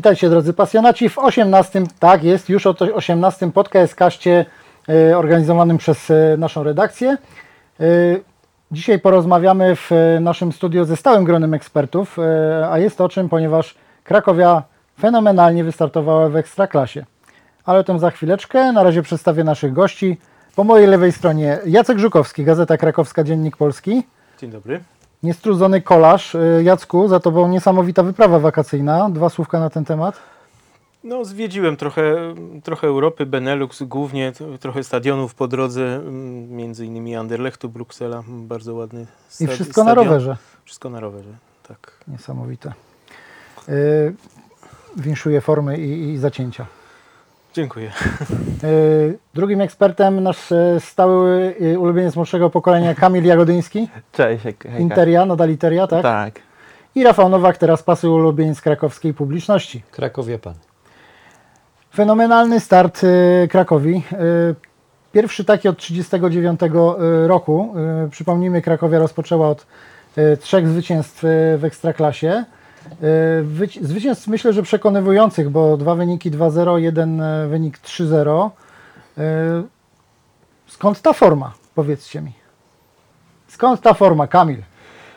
Witajcie drodzy pasjonaci w 18, tak jest, już o 18 podcaście e, organizowanym przez e, naszą redakcję. E, Dzisiaj porozmawiamy w naszym studio ze stałym gronem ekspertów, a jest o czym, ponieważ Krakowia fenomenalnie wystartowała w Ekstraklasie. Ale o tym za chwileczkę. Na razie przedstawię naszych gości. Po mojej lewej stronie Jacek Żukowski, Gazeta Krakowska, Dziennik Polski. Dzień dobry. Niestrudzony kolarz. E, Jacku, za Tobą niesamowita wyprawa wakacyjna. Dwa słówka na ten temat. No, zwiedziłem trochę, trochę Europy, Benelux głównie, trochę stadionów po drodze, mm, między innymi Anderlechtu, Bruksela, bardzo ładny I stad- wszystko na stadion. rowerze. Wszystko na rowerze, tak. Niesamowite. Yy, winszuję formy i, i zacięcia. Dziękuję. Yy, drugim ekspertem nasz e, stały e, ulubieniec młodszego pokolenia Kamil Jagodyński, Cześć, hej, hejka. Interia, nadal Interia, tak? Tak. I Rafał Nowak, teraz pasy ulubieniec krakowskiej publiczności. Krakowie Pan. Fenomenalny start e, Krakowi. E, Pierwszy taki od 1939 roku. E, Przypomnijmy, Krakowia rozpoczęła od e, trzech zwycięstw e, w Ekstraklasie. E, wyci- Zwycięstw myślę, że przekonywujących, bo dwa wyniki 2-0, jeden e, wynik 3-0. E, Skąd ta forma? Powiedzcie mi. Skąd ta forma, Kamil?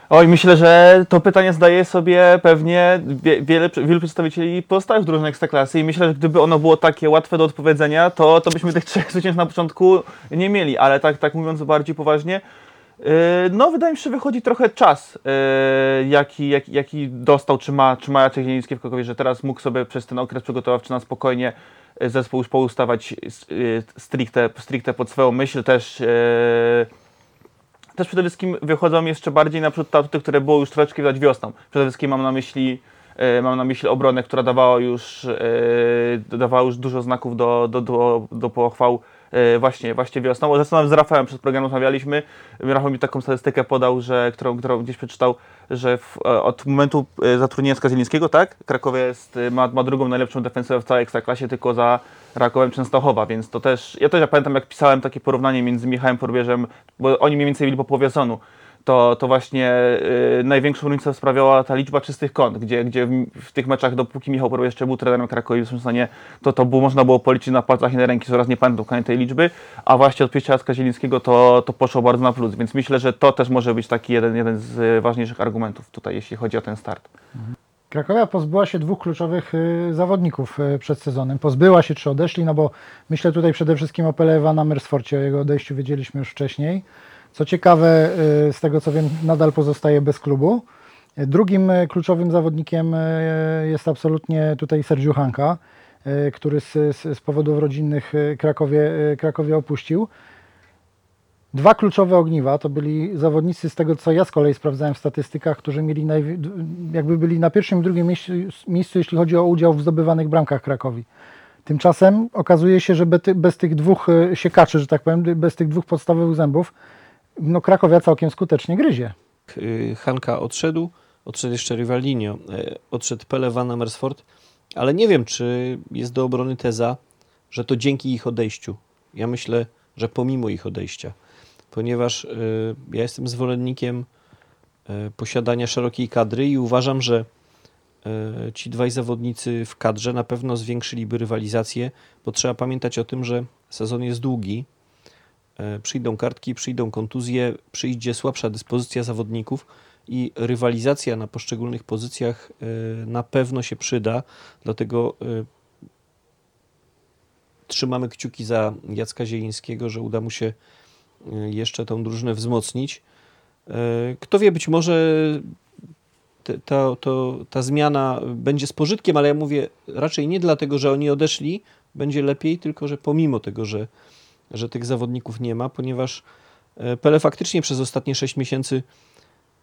Oj, myślę, że to pytanie zdaje sobie pewnie wie, wiele, wielu przedstawicieli pozostałych drużyn Ekstraklasy i myślę, że gdyby ono było takie łatwe do odpowiedzenia, to, to byśmy tych trzech zwycięstw na początku nie mieli, ale tak, tak mówiąc bardziej poważnie, no wydaje mi się, że wychodzi trochę czas, yy, jaki, jaki, jaki dostał, czy ma, czy ma Jacek Zieliński w Krakowie, że teraz mógł sobie przez ten okres przygotowawczy na spokojnie yy, zespół już poustawać stricte, stricte pod swoją myśl, też też przede wszystkim wychodzą jeszcze bardziej naprzód te atuty, które było już troszeczkę widać wiosną. Przede wszystkim mam na myśli, e, mam na myśli obronę, która dawała już, e, dawała już dużo znaków do, do, do, do pochwał e, właśnie, właśnie wiosną. Zresztą z Rafałem przed programem rozmawialiśmy. Rafał mi taką statystykę podał, że, którą, którą gdzieś przeczytał, że w, e, od momentu e, zatrudnienia Skazielińskiego, tak, Krakowie jest, e, ma, ma drugą najlepszą defensywę w całej Ekstraklasie, tylko za Rakowem Częstochowa, więc to też, ja też ja pamiętam jak pisałem takie porównanie między Michałem Porubierzem, bo oni mniej więcej byli po połowie sezonu, to, to właśnie y, największą różnicę sprawiała ta liczba czystych kąt, gdzie, gdzie w, w tych meczach, dopóki Michał Porubierz jeszcze był trenerem Krakowi, w stanie, to, to było, można było policzyć na palcach jednej ręki, coraz nie pamiętam dokładnie tej liczby, a właśnie od przyjścia Jacka Zielińskiego to, to poszło bardzo na plus, więc myślę, że to też może być taki jeden, jeden z y, ważniejszych argumentów tutaj, jeśli chodzi o ten start. Krakowia pozbyła się dwóch kluczowych y, zawodników przed sezonem. Pozbyła się czy odeszli, no bo myślę tutaj przede wszystkim o Pele Ewana Mersforcie, o jego odejściu wiedzieliśmy już wcześniej. Co ciekawe, y, z tego co wiem, nadal pozostaje bez klubu. Drugim y, kluczowym zawodnikiem y, jest absolutnie tutaj Sergiu Hanka, który z, z, powodów rodzinnych Krakowie, Krakowie opuścił. Dwa kluczowe ogniwa to byli zawodnicy z tego, co ja z kolei sprawdzałem w statystykach, którzy mieli d- jakby byli na pierwszym i drugim miejscu, jeśli chodzi o udział w zdobywanych bramkach Krakowi. Tymczasem okazuje się, że bez tych dwóch siekaczy, że tak powiem, bez tych dwóch podstawowych zębów, no Krakowia całkiem skutecznie gryzie. Y, Hanka odszedł, odszedł jeszcze Rivaldinho, y, odszedł Pele Van Amersfoort, ale nie wiem, czy jest do obrony teza, że to dzięki ich odejściu. Ja myślę, że pomimo ich odejścia, ponieważ y, ja jestem zwolennikiem posiadania szerokiej kadry i uważam, że ci dwaj zawodnicy w kadrze na pewno zwiększyliby rywalizację, bo trzeba pamiętać o tym, że sezon jest długi, przyjdą kartki, przyjdą kontuzje, przyjdzie słabsza dyspozycja zawodników i rywalizacja na poszczególnych pozycjach e, na pewno się przyda, dlatego e, trzymamy kciuki za Jacka Zielińskiego, że uda mu się e, jeszcze tą drużynę wzmocnić. E, Kto wie, być może ta, ta zmiana będzie z pożytkiem, ale ja mówię raczej nie dlatego, że oni odeszli, będzie lepiej, tylko że pomimo tego, że że tych zawodników nie ma, ponieważ e, Pele faktycznie przez ostatnie 6 miesięcy,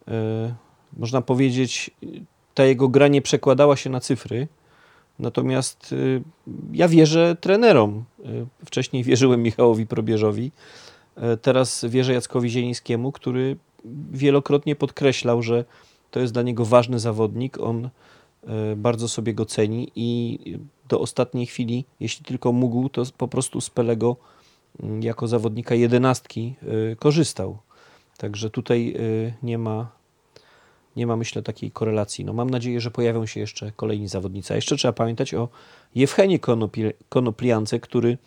e, można powiedzieć, ta jego gra nie przekładała się na cyfry. Natomiast e, ja wierzę trenerom. Wcześniej wierzyłem Michałowi Probierzowi, teraz wierzę Jackowi Zielińskiemu, który wielokrotnie podkreślał, że to jest dla niego ważny zawodnik. On bardzo sobie go ceni i do ostatniej chwili, jeśli tylko mógł, to po prostu z Pelego jako zawodnika jedenastki y, korzystał. Także tutaj y, nie ma, nie ma myślę takiej korelacji. No, mam nadzieję, że pojawią się jeszcze kolejni zawodnicy. A jeszcze trzeba pamiętać o Jewchenie Konopliance, który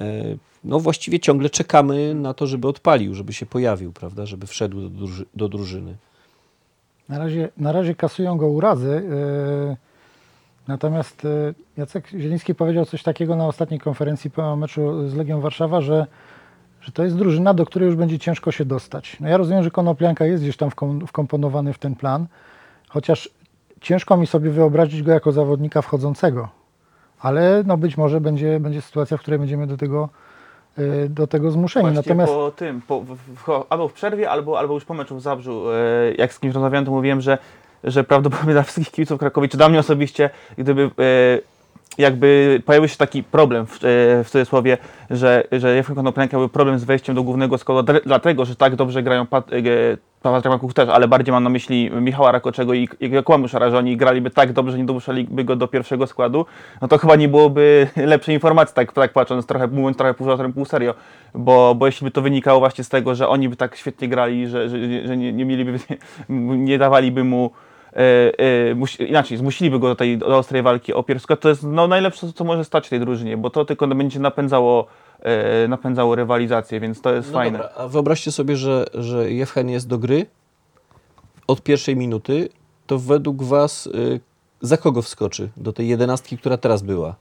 e, no właściwie ciągle czekamy na to, żeby odpalił, żeby się pojawił, prawda, żeby wszedł do, druży- do drużyny. Na razie, na razie kasują go urazy. yy, Natomiast yy, Jacek Zieliński powiedział coś takiego na ostatniej konferencji po meczu z Legią Warszawa, że, że to jest drużyna, do której już będzie ciężko się dostać. No ja rozumiem, że Konoplianka jest gdzieś tam wkom- wkomponowany w ten plan, chociaż ciężko mi sobie wyobrazić go jako zawodnika wchodzącego. Ale no być może będzie, będzie sytuacja, w której będziemy do tego, yy, do tego zmuszeni. Właśnie Natomiast po tym, po, w, w, albo w przerwie, albo, albo już po meczu w Zabrzu, e, jak z kimś rozmawiałem, to mówiłem, że, że prawdopodobnie dla wszystkich kibiców Krakowi, czy dla mnie osobiście, gdyby e, jakby pojawił się taki problem w, e, w cudzysłowie, że, że Jefim Konoplянka miałby problem z wejściem do głównego składu, dl- dlatego, że tak dobrze grają Pat, e, Patryk Makuch też, ale bardziej mam na myśli Michała Rakoczego i, Jakłamuszara, że oni graliby tak dobrze, nie dopuszczaliby go do pierwszego składu, no to chyba nie byłoby lepszej informacji, tak, tak patrząc, trochę, mówiąc trochę pół żartem, pół serio, bo, bo jeśli by to wynikało właśnie z tego, że oni by tak świetnie grali, że, że, że nie, nie mieliby, nie, nie dawaliby mu musi, inaczej, zmusiliby go do tej do ostrej walki o skład, to jest no, najlepsze, co może stać tej drużynie, bo to tylko będzie napędzało, e, napędzało rywalizację, więc to jest No fajne. dobra, a wyobraźcie sobie, że, że Jewchen jest do gry od pierwszej minuty, to według was y, za kogo wskoczy do tej jedenastki, która teraz była?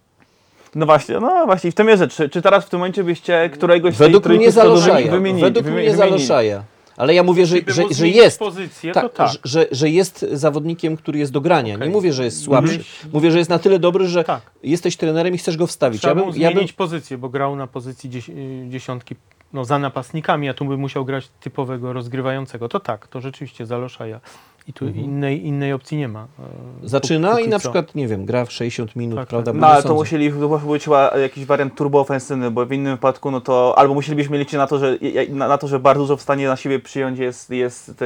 No właśnie, no właśnie, w tym jest rzecz. Czy, czy teraz w tym momencie byście któregoś z Według tej mnie trójki wymienili? Według mnie? Zaloszaja. Ale ja mówię, że, że, że zmienić jest. pozycję, Tak, tak. Że, że jest zawodnikiem, który jest do grania. Okej. Nie mówię, że jest słabszy. Mhm. Mówię, że jest na tyle dobry, że Tak. jesteś trenerem i chcesz go wstawić. Trzeba Ja bym, ja bym, zmienić pozycję, bo grał na pozycji y, dziesiątki no, za napastnikami, a tu by musiał grać typowego rozgrywającego. To tak, to rzeczywiście Zaloszaja. I tu innej, innej opcji nie ma. e, zaczyna póki i na co. przykład, nie wiem, gra w 60 minut, Tak, prawda? tak. No ale to musieli, być jakiś wariant turboofensywny, bo w innym wypadku, no to albo musielibyśmy liczyć na to, że, na, na to, że bardzo dużo w stanie na siebie przyjąć jest, jest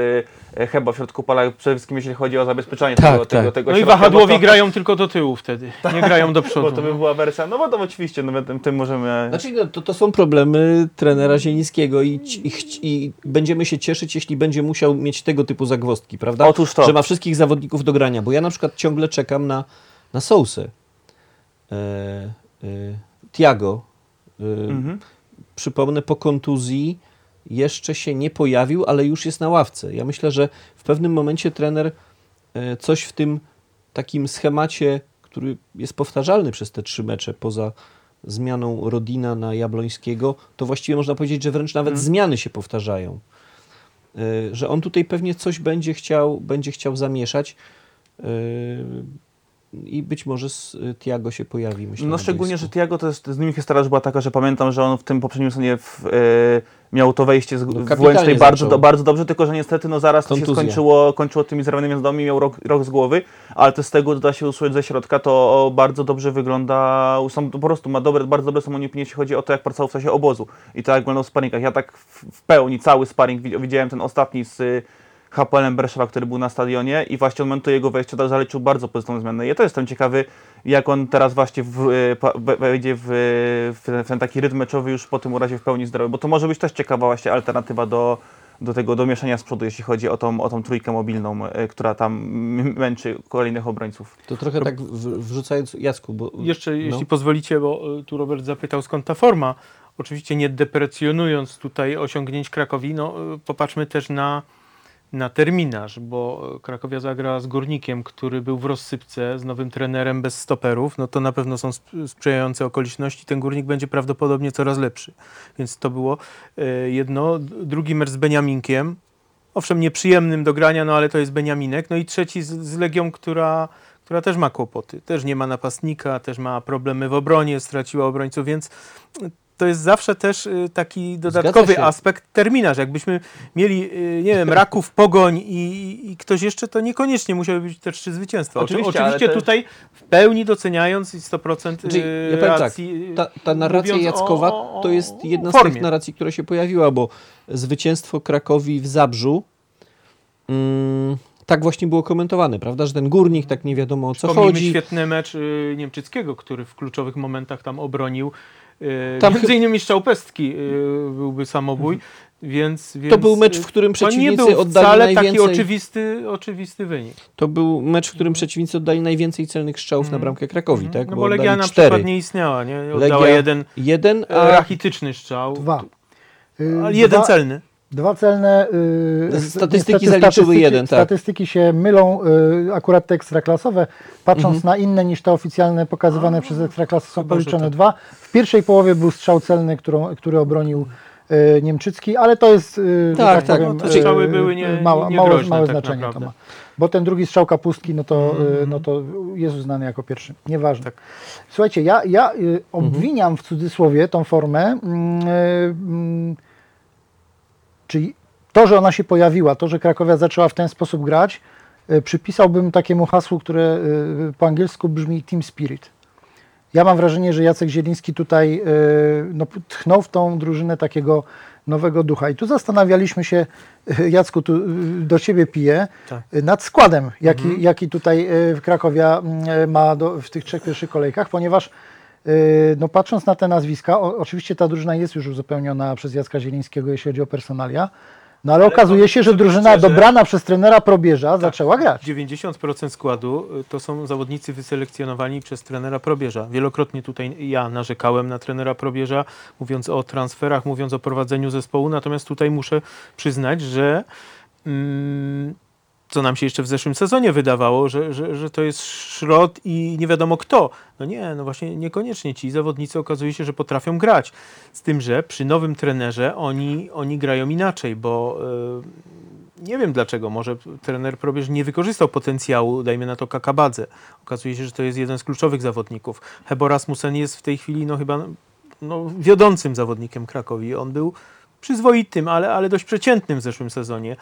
e, Heba w środku pola, przede wszystkim jeśli chodzi o zabezpieczenie Tak, tego, tego, tak. tego No i środka, bo wahadłowi to- grają tylko do tyłu wtedy, nie grają do Bo przodu. to by była wersja, no bo to oczywiście, no tym, tym możemy... Znaczy, no, to, to są problemy trenera Zielińskiego i, i, i będziemy się cieszyć, jeśli będzie musiał mieć tego typu zagwozdki, prawda? Otóż to. Że ma wszystkich zawodników do grania, bo ja na przykład ciągle czekam na, na Sousę. E, e, Tiago, e, Mhm. przypomnę, po kontuzji jeszcze się nie pojawił, ale już jest na ławce. Ja myślę, że w pewnym momencie trener e, coś w tym takim schemacie, który jest powtarzalny przez te trzy mecze, poza zmianą Rodina na Jablońskiego, to właściwie można powiedzieć, że wręcz nawet zmiany się powtarzają. E, Że on tutaj pewnie coś będzie chciał, będzie chciał zamieszać e, i być może z e, Tiago się pojawi. Myślę, No szczególnie, że. Tiago to jest, z nim historia już była taka, że pamiętam, że on w tym poprzednim sezonie w, e, miał to wejście z, w kapitalnie Łęcznej bardzo, do, bardzo dobrze, tylko że niestety no zaraz to się Kontuzja. skończyło, kończyło tymi zerwanymi jazdami, miał rok, rok z głowy, ale to z tego da się usłyszeć ze środka, to bardzo dobrze wygląda, są, po prostu ma dobre, bardzo dobre samoopinie, jeśli chodzi o to, jak pracował w czasie obozu i to jak wyglądał w sparingach. Ja tak w, w pełni, cały sparing wi- widziałem ten ostatni z HPL-em Berszewa, który był na stadionie i właśnie od momentu jego wejścia zaliczył bardzo pozytywną zmianę. Ja to jestem ciekawy, jak on teraz właśnie w, y, wejdzie w, w, w ten taki rytm meczowy już po tym urazie w pełni zdrowy, bo to może być też ciekawa właśnie alternatywa do, do tego domieszania z przodu, jeśli chodzi o tą, o tą trójkę mobilną, y, która tam męczy kolejnych obrońców. To trochę tak wrzucając, Jacku, bo... Jeszcze, no. jeśli pozwolicie, bo y, tu Robert zapytał skąd ta forma. Oczywiście nie deprecjonując tutaj osiągnięć Krakowi, no popatrzmy też na, na terminarz, bo Krakowia zagrała z Górnikiem, który był w rozsypce z nowym trenerem bez stoperów, no to na pewno są sp- sprzyjające okoliczności. Ten Górnik będzie prawdopodobnie coraz lepszy. Więc to było y, jedno. Drugi mecz z Beniaminkiem, owszem nieprzyjemnym do grania, no ale to jest Beniaminek. No i trzeci z, z Legią, która, która też ma kłopoty. Też nie ma napastnika, też ma problemy w obronie, straciła obrońców, więc to jest zawsze też y, taki dodatkowy aspekt terminarz. Jakbyśmy mieli, y, nie wiem, Raków, Pogoń i, i ktoś jeszcze, to niekoniecznie musiały być te trzy zwycięstwa. Oczy- Oczywiście, Oczywiście ale też- tutaj w pełni doceniając i 100% Znaczy, y, ja powiem tak, racji. y, ta, ta narracja Jackowa o- o to jest jedna z tych narracji, która się pojawiła, bo zwycięstwo Krakowi w Zabrzu mm, tak właśnie było komentowane, prawda, że ten górnik tak nie wiadomo o co chodzi. świetny mecz y, Niemczyckiego, który w kluczowych momentach tam obronił Tam Między innymi strzał pestki e, byłby samobój, więc, więc To był mecz, w którym to nie przeciwnicy był oddali wcale taki najwięcej. oczywisty, oczywisty wynik. To był mecz, w którym przeciwnicy oddali najwięcej celnych strzałów na Mhm. bramkę Krakowi, tak? No bo oddali Legia na cztery. przykład nie istniała, nie? Oddała Legia- jeden Jeden, e, a rachityczny strzał. Dwa. Y, Ale jeden dwa, celny. Dwa celne. y, Statystyki niestety zaliczyły statystyki- jeden, tak. Statystyki się mylą, y, akurat te ekstraklasowe, patrząc Mhm. na inne niż te oficjalne pokazywane przez ekstraklasy są chyba, policzone tak. dwa. W pierwszej połowie był strzał celny, którą, który obronił y, Niemczycki, ale to jest, y, że Tak, tak, tak. powiem, No, te y, strzały były nie- małe, nie- małe, małe tak znaczenie to naprawdę. ma. Bo ten drugi strzał kapustki, no to, Mhm. no to jest uznany jako pierwszy. Nieważne. Tak. Słuchajcie, ja, ja y, obwiniam w cudzysłowie tą formę, mm, mm, czyli to, że ona się pojawiła, to, że Krakowia zaczęła w ten sposób grać, y, przypisałbym takiemu hasłu, które y, po angielsku brzmi Team Spirit. Ja mam wrażenie, że Jacek Zieliński tutaj y, no, tchnął w tą drużynę takiego nowego ducha. I tu zastanawialiśmy się, Jacku, tu do Ciebie piję, Tak. nad składem, jaki, Mhm. jaki tutaj Krakowia ma do, w tych trzech pierwszych kolejkach, ponieważ no, patrząc na te nazwiska, o, oczywiście ta drużyna jest już uzupełniona przez Jacka Zielińskiego, jeśli chodzi o personalia, no ale, Ale okazuje się, że drużyna szczerze- dobrana przez trenera Probierza Tak. zaczęła grać. 90% składu y, to są zawodnicy wyselekcjonowani przez trenera Probierza. Wielokrotnie tutaj ja narzekałem na trenera Probierza, mówiąc o transferach, mówiąc o prowadzeniu zespołu, natomiast tutaj muszę przyznać, że mm, co nam się jeszcze w zeszłym sezonie wydawało, że, że, że to jest szrot i nie wiadomo kto. No nie, no właśnie niekoniecznie ci zawodnicy okazuje się, że potrafią grać. Z tym, że przy nowym trenerze oni, oni grają inaczej, bo y, nie wiem dlaczego, może trener Probierz nie wykorzystał potencjału, dajmy na to Kakabadze. Okazuje się, że to jest jeden z kluczowych zawodników. Hebo Rasmussen jest w tej chwili no chyba no, wiodącym zawodnikiem Krakowi. On był przyzwoitym, ale, ale dość przeciętnym w zeszłym sezonie.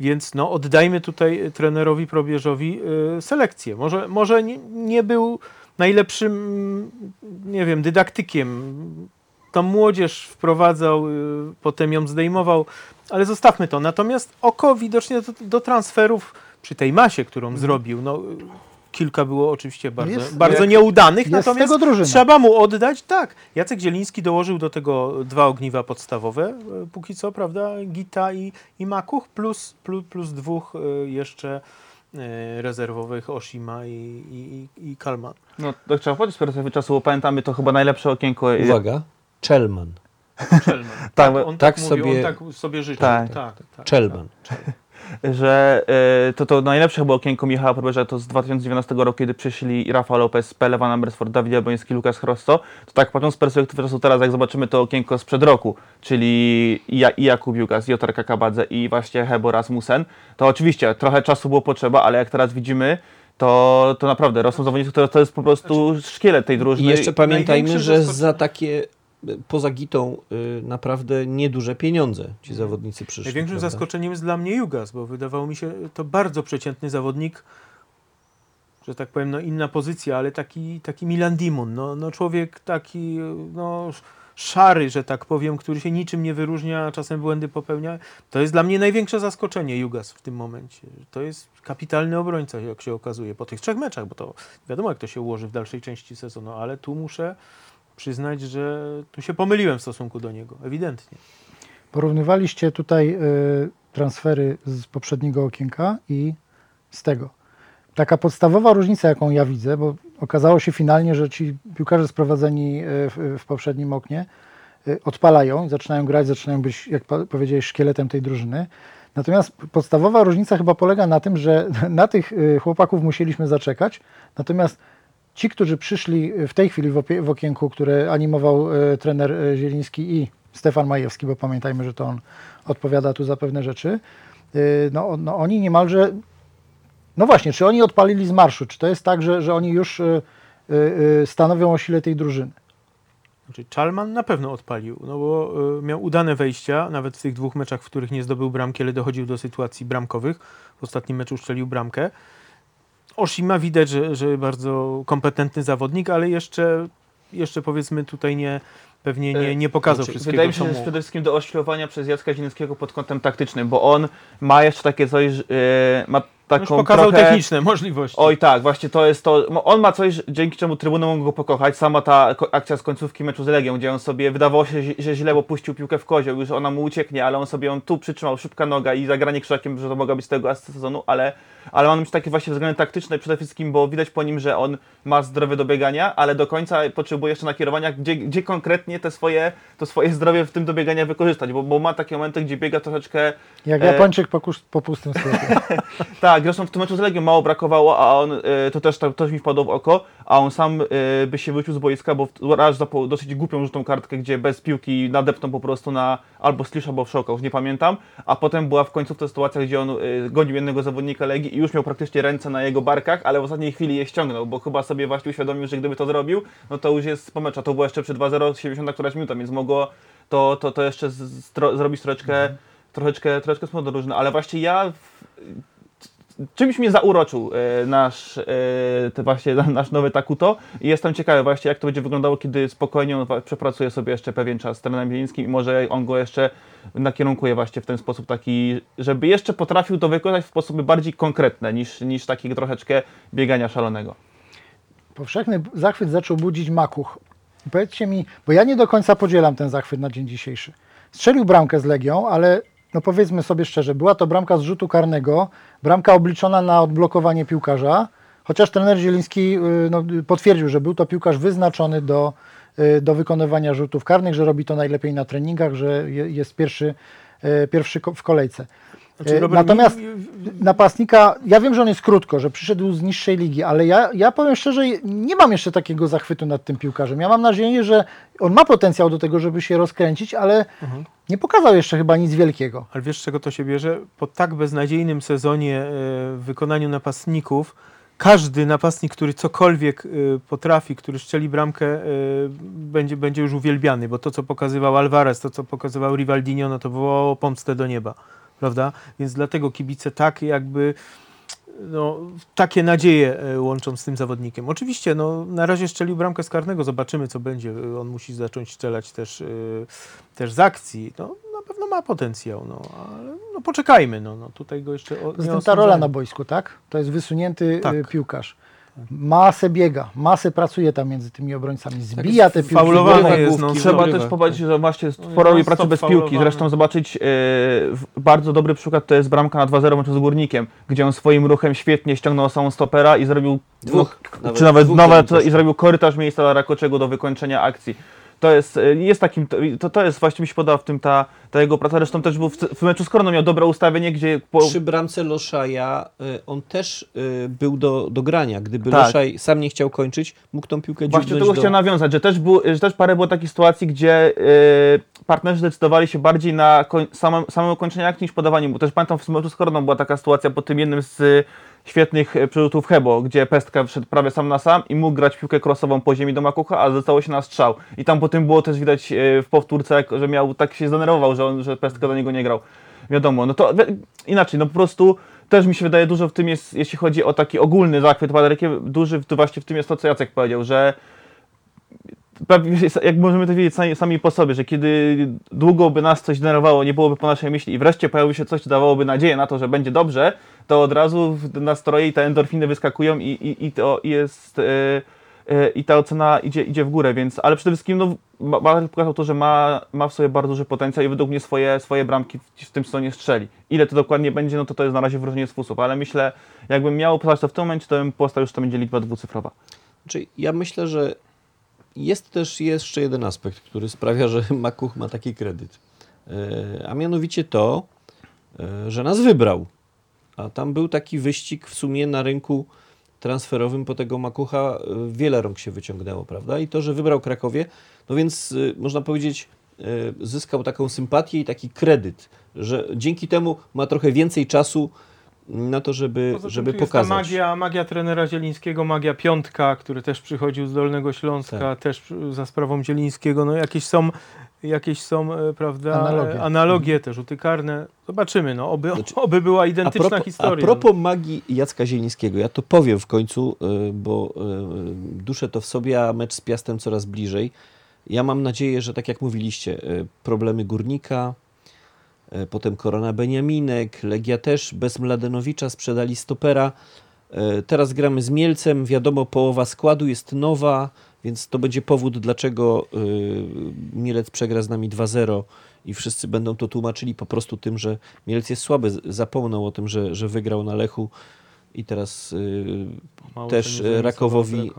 Więc no, oddajmy tutaj trenerowi Probierzowi y, selekcję. Może, może nie, nie był najlepszym, mm, nie wiem, dydaktykiem. Tą młodzież wprowadzał, y, potem ją zdejmował, ale zostawmy to. Natomiast oko widocznie do, do transferów przy tej masie, którą zrobił, no, y, kilka było oczywiście bardzo, Jest- bardzo jak- nieudanych, natomiast trzeba mu oddać, tak. Jacek Zieliński dołożył do tego dwa ogniwa podstawowe, e, póki co, prawda, Gita i, i Makuch, plus, plus, plus dwóch e, jeszcze e, rezerwowych, Oshima i, i, i Kalman. No, to trzeba powiedzieć z perspektywy czasu, bo pamiętamy to chyba najlepsze okienko. uwaga, Czelman. Czelman. Tak, on tak tak, mówił, sobie- on tak sobie życzył. Tak. Tak, tak, Czelman. Że y, to, to najlepsze chyba okienko Michała Probierza to z 2019 roku, kiedy przyszli Rafa Lopez, Pele, Van Amersfoort, Dawid Jabłoński, Lukas Chrosto, to tak patrząc z perspektywy czasu teraz, jak zobaczymy to okienko sprzed roku, czyli ja, i Jakub Jukas, Jotar Kakabadze i właśnie Hebo Rasmussen, to oczywiście trochę czasu było potrzeba, ale jak teraz widzimy, to, to naprawdę rosną zawodnicy, to, to jest po prostu szkielet tej I drużyny. jeszcze pamiętajmy, że za takie poza Gitą y, naprawdę nieduże pieniądze ci zawodnicy przyszli. Największym prawda? zaskoczeniem jest dla mnie Jugas, bo wydawało mi się to bardzo przeciętny zawodnik, że tak powiem, no inna pozycja, ale taki, taki Milan Dimun, no, no człowiek taki no, szary, że tak powiem, który się niczym nie wyróżnia, a czasem błędy popełnia. To jest dla mnie największe zaskoczenie Jugas w tym momencie. To jest kapitalny obrońca, jak się okazuje, po tych trzech meczach, bo to wiadomo, jak to się ułoży w dalszej części sezonu, ale tu muszę przyznać, że tu się pomyliłem w stosunku do niego, ewidentnie. Porównywaliście tutaj y, transfery z poprzedniego okienka i z tego. Taka podstawowa różnica, jaką ja widzę, bo okazało się finalnie, że ci piłkarze sprowadzeni y, w, w poprzednim oknie y, odpalają, zaczynają grać, zaczynają być, jak powiedziałeś, szkieletem tej drużyny. Natomiast podstawowa różnica chyba polega na tym, że na tych chłopaków musieliśmy zaczekać, natomiast ci, którzy przyszli w tej chwili w, w okienku, które animował y, trener y, Zieliński i Stefan Majewski, bo pamiętajmy, że to on odpowiada tu za pewne rzeczy, y, no, no oni niemalże, no właśnie, czy oni odpalili z marszu, czy to jest tak, że, że oni już stanowią o sile tej drużyny? Znaczy, Chalman na pewno odpalił, no bo y, miał udane wejścia, nawet w tych dwóch meczach, w których nie zdobył bramki, ale dochodził do sytuacji bramkowych. W ostatnim meczu strzelił bramkę. Oshima widać, że, że bardzo kompetentny zawodnik, ale jeszcze, jeszcze powiedzmy tutaj nie, pewnie nie, nie pokazał Znaczy, wszystkiego, Wydaje mi się, że jest przede wszystkim do oświadczenia przez Jacka Zielińskiego pod kątem taktycznym, bo on ma jeszcze takie coś, yy, ma taką Już pokazał trochę... techniczne możliwości. Oj tak, właśnie to jest to. mo- On ma coś, dzięki czemu trybuny mogą go pokochać. Sama ta akcja z końcówki meczu z Legią, gdzie on sobie wydawało się, że- źle opuścił piłkę w kozioł, już ona mu ucieknie, ale on sobie ją tu przytrzymał, szybka noga i zagranie krzakiem, że to mogła być z tego asysty sezonu, ale, ale on mieć takie właśnie względy taktyczne przede wszystkim, bo widać po nim, że on ma zdrowie do biegania, ale do końca potrzebuje jeszcze nakierowania, gdzie, gdzie konkretnie te swoje, to swoje zdrowie w tym do biegania wykorzystać, bo, bo ma takie momenty, gdzie biega troszeczkę Jak E, Japończyk po, po pustym sklepie. tak, zresztą w tym meczu z Legią mało brakowało, a on, y, to też to też mi wpadło w oko, a on sam y, by się wrócił z boiska, bo w- raz zapał dosyć głupią żółtą kartkę, gdzie bez piłki nadepnął po prostu na albo Slisza, albo Szoka, już nie pamiętam, a potem była w końcówce sytuacja, gdzie on y, gonił jednego zawodnika Legii i już miał praktycznie ręce na jego barkach, ale w ostatniej chwili je ściągnął, bo chyba sobie właśnie uświadomił, że gdyby to zrobił, no to już jest po meczu, a to było jeszcze przy 2-0, 70 któraś minuta, więc mogło to, to, to jeszcze z, z, tro, zrobić troszeczkę, troszeczkę, troszeczkę smutno różne, ale właśnie ja czymś mnie zauroczył e, nasz, e, te właśnie, nasz nowy Takuto i jestem ciekawy właśnie jak to będzie wyglądało, kiedy spokojnie on przepracuje sobie jeszcze pewien czas z trenerem Bielińskim i może on go jeszcze nakierunkuje właśnie w ten sposób taki, żeby jeszcze potrafił to wykonać w sposoby bardziej konkretne niż, niż takiego troszeczkę biegania szalonego. Powszechny zachwyt zaczął budzić Makuch. Powiedzcie mi, bo ja nie do końca podzielam ten zachwyt na dzień dzisiejszy. Strzelił bramkę z Legią, ale no powiedzmy sobie szczerze, była to bramka z rzutu karnego, bramka obliczona na odblokowanie piłkarza, chociaż trener Zieliński y, no, potwierdził, że był to piłkarz wyznaczony do, y, do wykonywania rzutów karnych, że robi to najlepiej na treningach, że je- jest pierwszy, y, pierwszy w kolejce. Znaczy, E, Robert, Natomiast mi- napastnika, ja wiem, że on jest krótko, że przyszedł z niższej ligi, ale ja, ja powiem szczerze, nie mam jeszcze takiego zachwytu nad tym piłkarzem. Ja mam nadzieję, że on ma potencjał do tego, żeby się rozkręcić, ale Mhm. nie pokazał jeszcze chyba nic wielkiego. Ale wiesz, z czego to się bierze? Po tak beznadziejnym sezonie e, w wykonaniu napastników, każdy napastnik, który cokolwiek e, potrafi, który szczeli bramkę, będzie, będzie już uwielbiany, bo to, co pokazywał Alvarez, to, co pokazywał Rivaldinho, no to wołało pomstę do nieba, prawda? Więc dlatego kibice tak jakby no, takie nadzieje e, łączą z tym zawodnikiem. Oczywiście, no, na razie szczelił bramkę z karnego, zobaczymy co będzie. On musi zacząć strzelać też, e, też z akcji. No, na pewno ma potencjał, no, ale no, poczekajmy. No, no, tutaj go jeszcze o, nie ta rola na boisku, tak? To jest wysunięty Tak. piłkarz. Masę biega, masę pracuje tam między tymi obrońcami, zbija te piłki. faulowany grywa jest, główki. no, Trzeba też popatrzeć, że właśnie No, sporo robi pracy bez piłki. Zresztą zobaczyć e, bardzo dobry przykład to jest bramka na 2-0 meczu z Górnikiem, gdzie on swoim ruchem świetnie ściągnął samą stopera i zrobił Dwóch, no, nawet czy nawet, dwóch nawet i zrobił korytarz miejsca dla Rakoczego do wykończenia akcji. To jest, e, jest takim, to, to jest właśnie mi się podoba w tym ta, ta jego praca. Zresztą też był w, w meczu z Korną miał dobre ustawienie, gdzie po, Przy bramce Loszaja y, on też y, był do, do grania. Gdyby Tak. Loszaj sam nie chciał kończyć, mógł tą piłkę Właśnie tego do... chciałem nawiązać, że też, był, że też parę było takich sytuacji, gdzie yy, partnerzy zdecydowali się bardziej na koń, samym, samym ukończeniu akcji niż podawaniu, bo też pamiętam w meczu z Koroną była taka sytuacja po tym jednym z y, świetnych y, przerzutów Hebo, gdzie Pestka wszedł prawie sam na sam i mógł grać piłkę krosową po ziemi do Makucha, a zdecydowało się na strzał. I tam po tym było też widać y, w powtórce, że miał tak się zdenerwował, że, on, że Pestka do niego nie grał. Wiadomo, no to inaczej, no po prostu też mi się wydaje dużo w tym jest, jeśli chodzi o taki ogólny zachwyt Paderekiem, duży w, właśnie w tym jest to, co Jacek powiedział, że jak możemy to wiedzieć sami, sami po sobie, że kiedy długo by nas coś denerwowało, nie byłoby po naszej myśli i wreszcie pojawiło się coś, co dawałoby nadzieję na to, że będzie dobrze, to od razu nastroje i te endorfiny wyskakują i, i, i to jest... e, I ta ocena idzie, idzie w górę, więc, ale przede wszystkim no, Marek pokazał to, że ma, ma w sobie bardzo duży potencjał i według mnie swoje, swoje bramki w, w tym sezonie strzeli. Ile to dokładnie będzie, no to to jest na razie wróżenie z fusów, ale myślę, jakbym miał postawić to w tym momencie, to bym postawił, że to będzie liczba dwucyfrowa. Znaczy, ja myślę, że jest też jeszcze jeden aspekt, który sprawia, że Makuch ma taki kredyt. E, A mianowicie to, e, że nas wybrał. A tam był taki wyścig w sumie na rynku transferowym po tego Makucha. e, Wiele rąk się wyciągnęło, prawda? I to, że wybrał Krakowie, no więc e, można powiedzieć, e, zyskał taką sympatię i taki kredyt, że dzięki temu ma trochę więcej czasu na to, żeby, Poza żeby pokazać. Magia, magia trenera Zielińskiego, magia Piątka, który też przychodził z Dolnego Śląska, Tak. też za sprawą Zielińskiego. No jakieś są, jakieś są e, prawda, Analogie. e, analogie te rzuty karne. Zobaczymy, no, oby, Znaczy, oby była A identyczna propos, historia. a propos magii Jacka Zielińskiego, ja to powiem w końcu, y, bo y, duszę to w sobie, a mecz z Piastem coraz bliżej. Ja mam nadzieję, że tak jak mówiliście, problemy Górnika, e, potem Korona Beniaminek, Legia też bez Mladenowicza sprzedali stopera. E, Teraz gramy z Mielcem, wiadomo, połowa składu jest nowa, więc to będzie powód, dlaczego y, Mielec przegra z nami 2-0 i wszyscy będą to tłumaczyli po prostu tym, że Mielec jest słaby. Z- Zapomną o tym, że, że wygrał na Lechu i teraz y, Mało też y, Rakowowi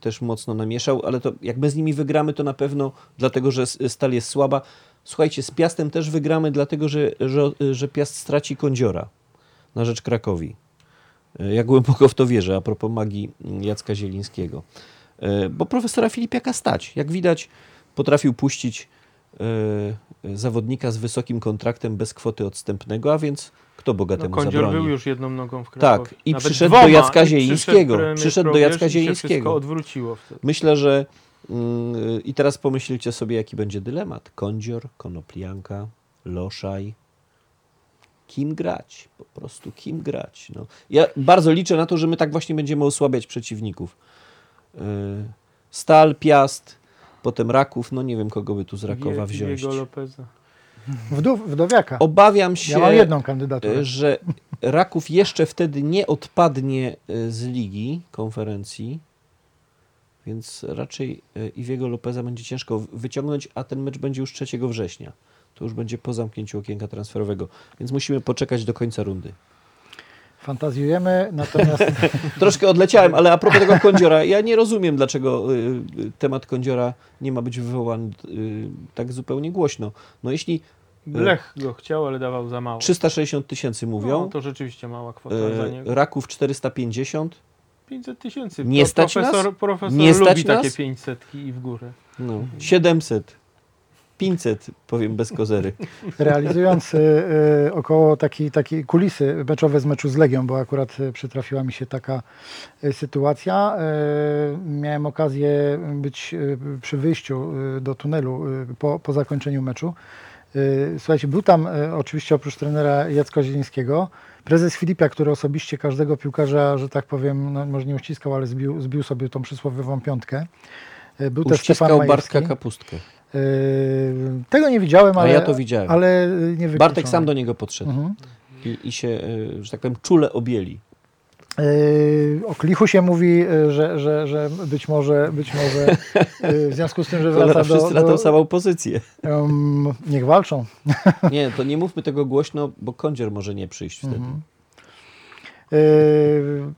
też mocno namieszał, ale to jak my z nimi wygramy, to na pewno dlatego, że Stal jest słaba. Słuchajcie, z Piastem też wygramy, dlatego że, że, że Piast straci kądziora na rzecz Krakowi. Ja głęboko w to wierzę, a propos magii Jacka Zielińskiego. Y, Bo profesora Filipiaka stać. Jak widać, potrafił puścić y, zawodnika z wysokim kontraktem bez kwoty odstępnego, a więc kto No, bogatemu Kądzior zabroni? był już jedną nogą w Krakowie. Tak, i Nawet przyszedł dwoma, do Jacka Zielińskiego. premier Przyszedł do Jacka Zielińskiego. odwróciło wtedy. Myślę, że mm, i teraz pomyślcie sobie, jaki będzie dylemat. Kądzior, Konoplianka, Loszaj. Kim grać? Po prostu kim grać? No. Ja bardzo liczę na to, że my tak właśnie będziemy osłabiać przeciwników. Yy, Stal, Piast, potem Raków, no nie wiem kogo by tu z Rakowa wziąć. Diego Lopeza. Wdów, wdowiaka. Obawiam się, Ja mam jedną kandydaturę. y, że Raków jeszcze wtedy nie odpadnie y, z ligi konferencji, więc raczej y, Iwiego Lopeza będzie ciężko wyciągnąć, a ten mecz będzie już 3 września. To już będzie po zamknięciu okienka transferowego, więc musimy poczekać do końca rundy. Fantazjujemy, natomiast Troszkę odleciałem, ale a propos tego kądziora, ja nie rozumiem, dlaczego y, y, temat kądziora nie ma być wywołany y, tak zupełnie głośno. No jeśli Lech go chciał, ale dawał za mało. 360 tysięcy mówią, No, to rzeczywiście mała kwota za niego. Raków 450, 500 tysięcy. Nie stać profesor, nas? Profesor Nie stać lubi takie nas? 500 i w górę. No, 700, 500, powiem bez kozery. realizując y, y, około takiej taki kulisy meczowe z meczu z Legią, bo akurat y, przytrafiła mi się taka y, sytuacja. Y, Miałem okazję być przy wyjściu do tunelu po, po zakończeniu meczu. Y, Słuchajcie, był tam oczywiście oprócz trenera Jacka Zielińskiego prezes Filipia, który osobiście każdego piłkarza, że tak powiem, no, może nie uściskał, ale zbił, zbił sobie tą przysłowiową piątkę. Był też Stefan Uściskał Majewski. Bartka Kapustkę. Yy, Tego nie widziałem, A ale, ja to widziałem. ale nie wykluczone. Bartek sam do niego podszedł Mhm. i, i się, y, że tak powiem, czule objęli. Yy, O Klichu się mówi, yy, że, że, że być może, być może w związku z tym, że Cholera, wraca do... wszyscy na do tą samą pozycję. um, niech walczą. Nie, to nie mówmy tego głośno, bo kądzior może nie przyjść wtedy. Mhm. Yy,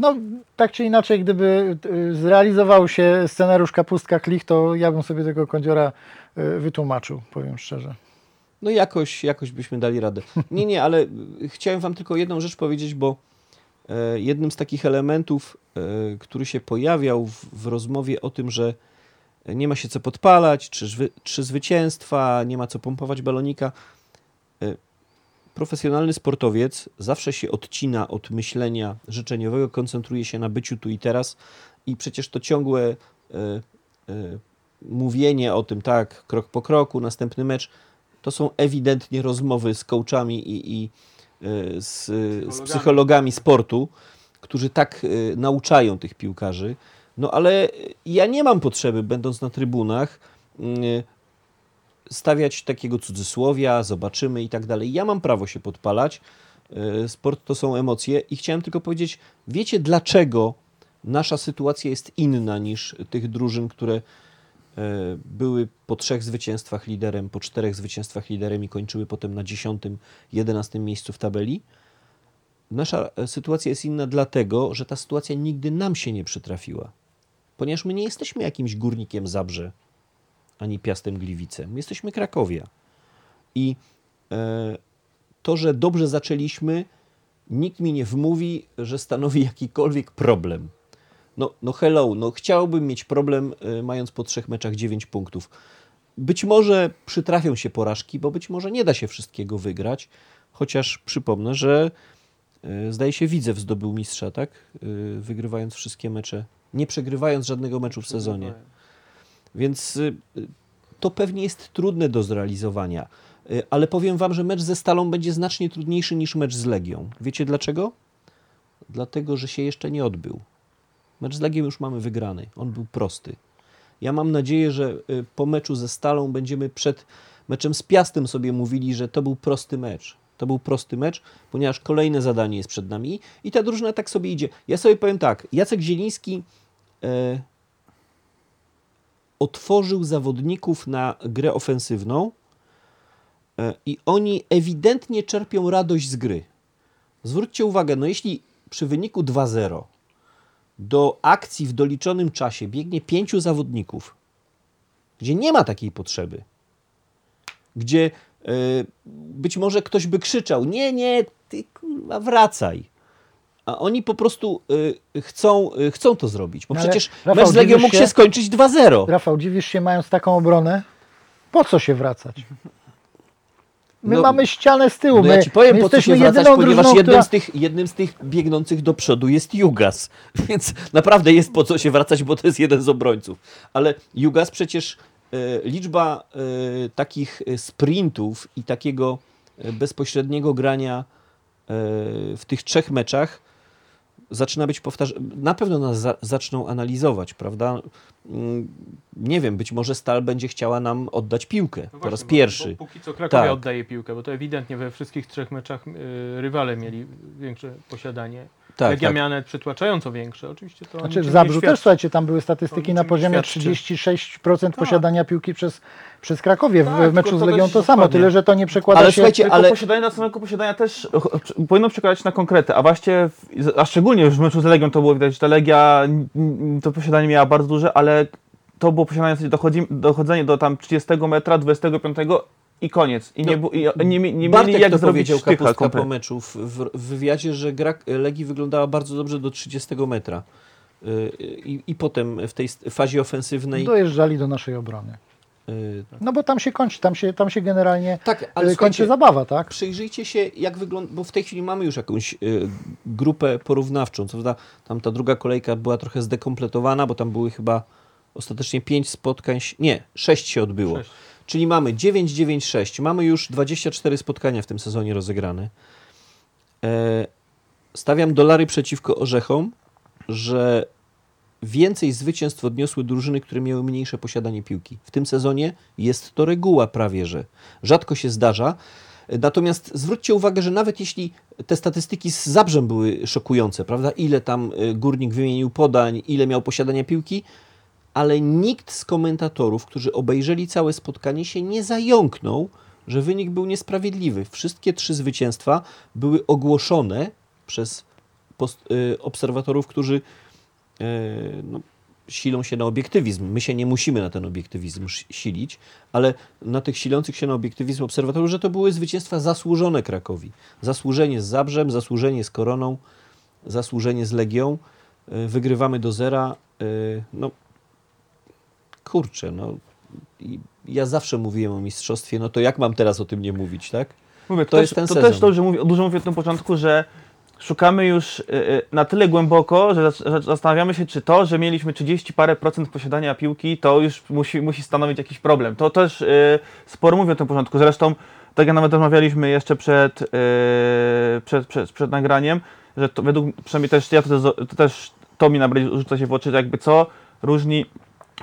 No, tak czy inaczej, gdyby yy, zrealizował się scenariusz Kapustka Klich, to ja bym sobie tego kądziora yy, wytłumaczył, powiem szczerze. No jakoś, jakoś byśmy dali radę. Nie, nie, ale y, chciałem wam tylko jedną rzecz powiedzieć, bo e, jednym z takich elementów, e, który się pojawiał w, w rozmowie o tym, że nie ma się co podpalać, zwy, trzy zwycięstwa, nie ma co pompować balonika. Profesjonalny sportowiec zawsze się odcina od myślenia życzeniowego, koncentruje się na byciu tu i teraz i przecież to ciągłe e, e, mówienie o tym, tak, krok po kroku, następny mecz, to są ewidentnie rozmowy z coachami i, i e, z, z psychologami sportu, którzy tak nauczają tych piłkarzy. No ale ja nie mam potrzeby, będąc na trybunach, mm, stawiać takiego cudzysłowia, zobaczymy i tak dalej. Ja mam prawo się podpalać. E, Sport to są emocje i chciałem tylko powiedzieć, wiecie dlaczego nasza sytuacja jest inna niż tych drużyn, które e, były po trzech zwycięstwach liderem, po czterech zwycięstwach liderem i kończyły potem na dziesiątym, jedenastym miejscu w tabeli. Nasza e, sytuacja jest inna dlatego, że ta sytuacja nigdy nam się nie przytrafiła. Ponieważ my nie jesteśmy jakimś górnikiem Zabrze, ani Piastem Gliwice. My jesteśmy Krakowia. I e, to, że dobrze zaczęliśmy, nikt mi nie wmówi, że stanowi jakikolwiek problem. No, no hello, no chciałbym mieć problem, y, mając po trzech meczach 9 punktów. Być może przytrafią się porażki, bo być może nie da się wszystkiego wygrać, chociaż przypomnę, że y, zdaje się Widzew zdobył mistrza, tak? Wygrywając wszystkie mecze, nie przegrywając żadnego meczu w sezonie. Więc y, to pewnie jest trudne do zrealizowania. Y, Ale powiem Wam, że mecz ze Stalą będzie znacznie trudniejszy niż mecz z Legią. Wiecie dlaczego? Dlatego, że się jeszcze nie odbył. Mecz z Legią już mamy wygrany. On był prosty. Ja mam nadzieję, że y, po meczu ze Stalą będziemy przed meczem z Piastem sobie mówili, że to był prosty mecz. To był prosty mecz, ponieważ kolejne zadanie jest przed nami i ta drużyna tak sobie idzie. Ja sobie powiem tak, Jacek Zieliński e, otworzył zawodników na grę ofensywną e, i oni ewidentnie czerpią radość z gry. Zwróćcie uwagę, no jeśli przy wyniku 2-0 do akcji w doliczonym czasie biegnie pięciu zawodników, gdzie nie ma takiej potrzeby, gdzie e, być może ktoś by krzyczał: Nie, nie, ty kurwa, wracaj. A oni po prostu e, chcą, e, chcą to zrobić, bo No przecież Rafał, mecz z Legią mógł się? się skończyć 2-0. Rafał, dziwisz się mając taką obronę? Po co się wracać? My No, mamy ścianę z tyłu. No ja ci powiem, my po co jesteśmy się wracać, ponieważ jednym, która... z tych, jednym z tych biegnących do przodu jest Jugas. Więc naprawdę jest po co się wracać, bo to jest jeden z obrońców. Ale Jugas przecież e, liczba e, takich e, sprintów i takiego bezpośredniego grania w tych trzech meczach zaczyna być powtarzane. Na pewno nas za, zaczną analizować, prawda? Mm, Nie wiem, być może Stal będzie chciała nam oddać piłkę No po raz właśnie, pierwszy. Bo póki co Krakowia Tak. oddaje piłkę, bo to ewidentnie we wszystkich trzech meczach y, rywale mieli większe posiadanie. Tak, Legia tak. miała nawet przytłaczająco większe. Oczywiście to Znaczy w Zabrzu też, słuchajcie, tam były statystyki na poziomie świadczy. 36% posiadania piłki przez, przez Krakowie. Tak, w, w meczu z Legią to samo, dokładnie. tyle że to nie przekłada Ale się... słuchajcie, Tylko ale- posiadanie na samego posiadania też powinno przekładać na konkrety, a właśnie, w, a szczególnie już w meczu z Legią to było widać, że ta Legia to posiadanie miała bardzo duże, ale to było posiadanie, dochodzi, dochodzenie do tam 30 metra, 25 i koniec. I nie, No, bu- i nie, nie, Bartek mieli jak to zrobić powiedział sztycha Kapustka po kompletnie. meczu w, w, wywiadzie, że gra Legii wyglądała bardzo dobrze do 30 metra. Y, I, I potem w tej st- fazie ofensywnej. Dojeżdżali do naszej obrony. y, No bo tam się kończy, tam się, tam się generalnie tak, ale ale kończy słuchajcie, zabawa, tak? przyjrzyjcie się, jak wygląda, bo w tej chwili mamy już jakąś y, grupę porównawczą. Co prawda, tam ta druga kolejka była trochę zdekompletowana, bo tam były chyba ostatecznie 5 spotkań, nie, 6 się odbyło. Sześć. Czyli mamy 9, 9, 6. Mamy już 24 spotkania w tym sezonie rozegrane. E, stawiam dolary przeciwko orzechom, że więcej zwycięstw odniosły drużyny, które miały mniejsze posiadanie piłki. W tym sezonie jest to reguła prawie, że rzadko się zdarza. Natomiast zwróćcie uwagę, że nawet jeśli te statystyki z Zabrzem były szokujące, prawda? Ile tam y, górnik wymienił podań, ile miał posiadania piłki, ale nikt z komentatorów, którzy obejrzeli całe spotkanie, się nie zająknął, że wynik był niesprawiedliwy. Wszystkie trzy zwycięstwa były ogłoszone przez y, obserwatorów, którzy y, no, silą się na obiektywizm. My się nie musimy na ten obiektywizm silić, ale na tych silących się na obiektywizm obserwatorów, że to były zwycięstwa zasłużone Krakowi. Zasłużenie z Zabrzem, zasłużenie z Koroną, zasłużenie z Legią. Y, Wygrywamy do zera. No, kurczę, no. Ja zawsze mówiłem o mistrzostwie, no to jak mam teraz o tym nie mówić, tak? Mówię, To to, jest też, ten to też sezon. dobrze mówię, dużo mówię w tym początku, że szukamy już y, y, na tyle głęboko, że zas- że zastanawiamy się, czy to, że mieliśmy 30 parę procent posiadania piłki, to już musi, musi stanowić jakiś problem. To też y, sporo mówię o tym początku. Zresztą, tak jak nawet rozmawialiśmy jeszcze przed, przed, przed, przed nagraniem, że to według, przynajmniej też ja to, też- to też to mi najbardziej rzuca się w oczy, jakby co różni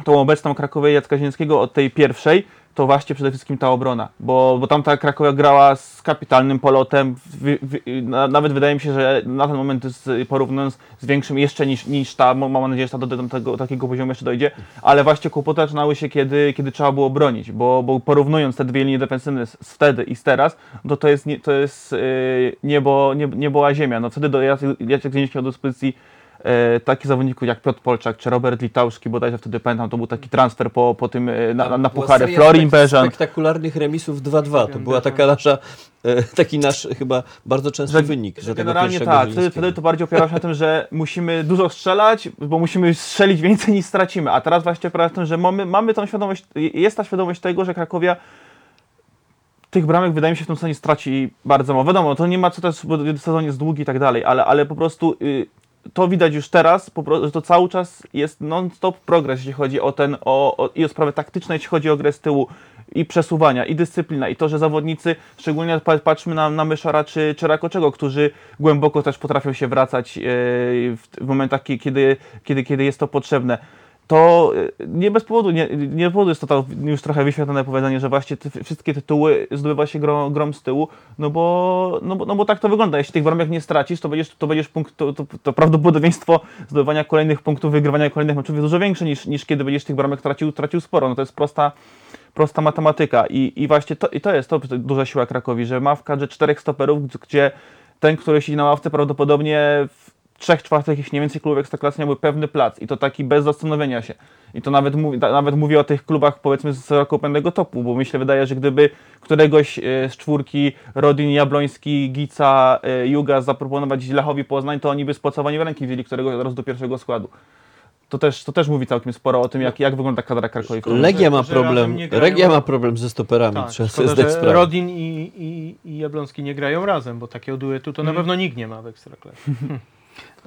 tą obecną Krakowię Jacka Zielińskiego od tej pierwszej, to właśnie przede wszystkim ta obrona, bo, bo tamta Krakowia grała z kapitalnym polotem, wy, wy, na, nawet wydaje mi się, że na ten moment z, porównując z większym jeszcze niż, niż ta, mam nadzieję, że ta do, do tego, takiego poziomu jeszcze dojdzie, ale właśnie kłopoty zaczynały się, kiedy, kiedy trzeba było bronić, bo, bo porównując te dwie linie defensywne z, z wtedy i z teraz, to to jest, nie, to jest yy, niebo, niebo, niebo a ziemia, no wtedy do Jacek Zieliński miał do dyspozycji takich zawodników jak Piotr Polczak czy Robert Litauszki, bodajże wtedy pamiętam, to był taki transfer po, po tym e, na, na, na seria Florin Beżan. Spektakularnych remisów 2-2. To była taka nasza, e, taki nasz chyba bardzo częsty wynik. Że za tego generalnie tak, wtedy, wtedy to bardziej opierało się na tym, że musimy dużo strzelać, bo musimy strzelić więcej niż stracimy, a teraz właśnie opiera się na tym, że mamy, mamy tą świadomość, jest ta świadomość tego, że Krakowia tych bramek wydaje mi się w tym sezonie straci bardzo mało. Wiadomo, to nie ma co też, bo sezon jest długi i tak dalej, ale, ale po prostu y, to widać już teraz, że to cały czas jest non-stop progres, jeśli chodzi o ten, o, o, i o sprawy taktyczne, jeśli chodzi o grę z tyłu i przesuwania, i dyscyplina, i to, że zawodnicy, szczególnie pa- patrzmy na, na Myszara czy, czy Rakoczego, którzy głęboko też potrafią się wracać e, w, w momentach, ki- kiedy, kiedy, kiedy jest to potrzebne. To y, nie bez powodu, nie, nie bez powodu jest to, to już trochę wyświetlone powiedzenie, że właśnie te wszystkie tytuły zdobywa się grom, grom z tyłu, no bo, no, bo, no bo tak to wygląda. Jeśli tych bramek nie stracisz, to będziesz, to będziesz punkt, to, to, to prawdopodobieństwo zdobywania kolejnych punktów, wygrywania kolejnych meczów jest dużo większe niż, niż kiedy będziesz tych bramek tracił, tracił sporo. No to jest prosta, prosta matematyka i, i właśnie to, i to jest to duża siła Krakowi, że ma w kadrze czterech stoperów, gdzie ten, który siedzi na ławce prawdopodobnie trzech czwartych, jeśli nie więcej klubów ekstraklasy miałby pewny plac i to taki bez zastanowienia się. I to nawet, mówi, nawet mówię o tych klubach powiedzmy z pewnego topu, bo mi się wydaje, że gdyby któregoś e, z czwórki Rodin, Jabloński, Gica, e, Juga zaproponować Lechowi Poznań, to oni by spłacowani w ręki wzięli któregoś od razu do pierwszego składu. To też, to też mówi całkiem sporo o tym, jak, jak wygląda kadra Krakowi. w tym momencie. Legia ma problem. Legia ma problem ze stoperami, Tak, trzeba sobie zdać sprawę. Rodin i, i, i Jablonski nie grają razem, bo takiego duetu to na Mhm. pewno nikt nie ma w Ekstraklasie.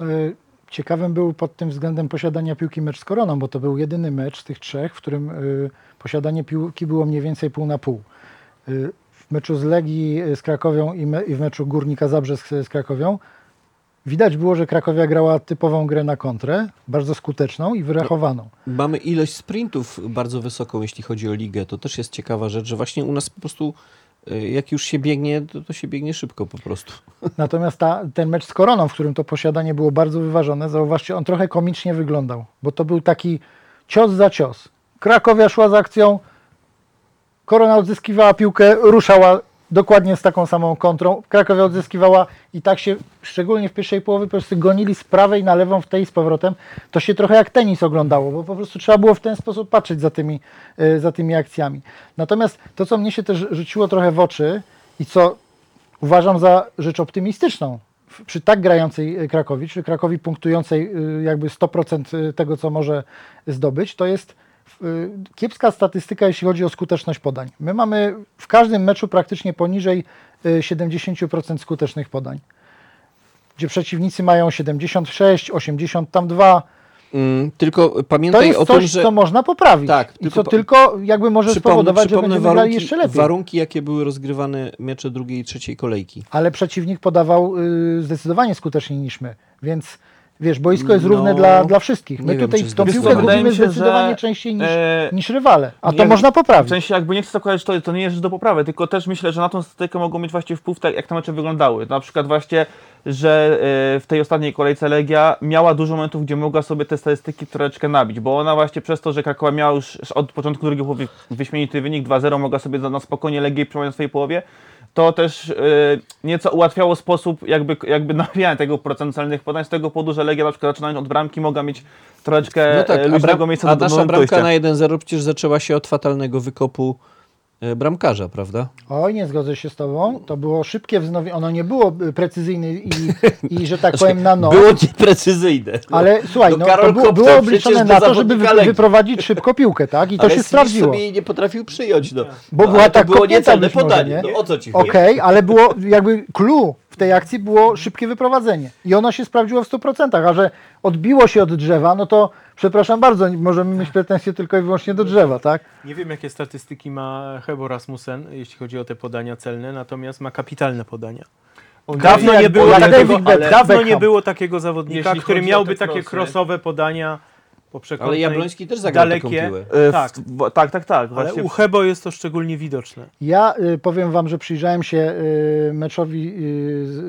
Y, Ciekawym był pod tym względem posiadania piłki mecz z Koroną, bo to był jedyny mecz z tych trzech, w którym y, posiadanie piłki było mniej więcej pół na pół. Y, W meczu z Legii z Krakowią i, w meczu Górnika Zabrze z, Krakowią widać było, że Krakowia grała typową grę na kontrę, bardzo skuteczną i wyrachowaną. Mamy ilość sprintów bardzo wysoką, jeśli chodzi o ligę. To też jest ciekawa rzecz, że właśnie u nas po prostu jak już się biegnie, to, to się biegnie szybko po prostu. Natomiast ta, ten mecz z Koroną, w którym to posiadanie było bardzo wyważone, zauważcie, on trochę komicznie wyglądał, bo to był taki cios za cios. Krakowia szła z akcją, Korona odzyskiwała piłkę, ruszała dokładnie z taką samą kontrą. Krakowia odzyskiwała i tak się, szczególnie w pierwszej połowie, po prostu gonili z prawej na lewą w tej z powrotem. To się trochę jak tenis oglądało, bo po prostu trzeba było w ten sposób patrzeć za tymi, e, za tymi akcjami. Natomiast to, co mnie się też rzuciło trochę w oczy i co uważam za rzecz optymistyczną przy tak grającej e, Krakowi, czy Krakowi punktującej y, jakby 100% tego, co może zdobyć, to jest kiepska statystyka, jeśli chodzi o skuteczność podań. My mamy w każdym meczu praktycznie poniżej y, 70% skutecznych podań, gdzie przeciwnicy mają 76, 80, tam 2. Mm, tylko To pamiętaj jest o coś, tym, że co można poprawić. Tak, I tylko co pa- tylko jakby może spowodować, że będziemy grali warunki, jeszcze lepiej. warunki, jakie były rozgrywane mecze drugiej i trzeciej kolejki. ale przeciwnik podawał y, zdecydowanie skuteczniej niż my, więc wiesz, boisko jest No, równe dla, dla wszystkich. My wiem, tutaj czy tą piłkę się, zdecydowanie że, częściej niż, e, niż rywale, a to można W poprawić. sensie jakby nie chcę zakładać, to, to nie jest rzecz do poprawy, tylko też myślę, że na tą statystykę mogą mieć właśnie wpływ, tak jak te mecze wyglądały. Na przykład właśnie, że e, w tej ostatniej kolejce Legia miała dużo momentów, gdzie mogła sobie te statystyki troszeczkę nabić, bo ona właśnie przez to, że Krakowa miała już od początku drugiej połowy wyśmienity wynik 2-0, mogła sobie na spokojnie Legię przyjąć w swojej połowie, to też e, nieco ułatwiało sposób jakby, jakby nawijania tego procentu celnych podań z tego powodu, że Legia na przykład zaczynając od bramki mogła mieć troszeczkę No tak, a, luźnego bram, miejsca a do, do nasza bramka dojścia. na 1-0 przecież zaczęła się od fatalnego wykopu bramkarza, prawda? Oj, nie zgodzę się z tobą. To było szybkie wznowienie. Ono nie było y, precyzyjne i, i że tak powiem na noc. Było nieprecyzyjne. Ale słuchaj, No no, to było, było obliczone na to, żeby wy, wyprowadzić szybko piłkę, tak? I to Ale się sprawdziło. sobie jej nie potrafił przyjąć. No. Bo no, była tak to było niecelne być może, podanie. nie? No, o co ci chodzi? Okej, ale było jakby clue tej akcji było szybkie wyprowadzenie. I ono się sprawdziło w 100%, a że odbiło się od drzewa, no to przepraszam bardzo, możemy mieć pretensje tylko i wyłącznie do drzewa, tak? Nie wiem, jakie statystyki ma Hebo Rasmussen, jeśli chodzi o te podania celne, natomiast ma kapitalne podania. Dawno nie było takiego, dawno nie było takiego zawodnika, Jeśli który miałby takie crossowe podania po Ale przekątnej, Jabloński też zagrał taką dalekie. piłę. E, w- Tak. w- tak, tak, tak. Ale u Hebo jest to szczególnie widoczne. Ja y, powiem Wam, że przyjrzałem się y, meczowi,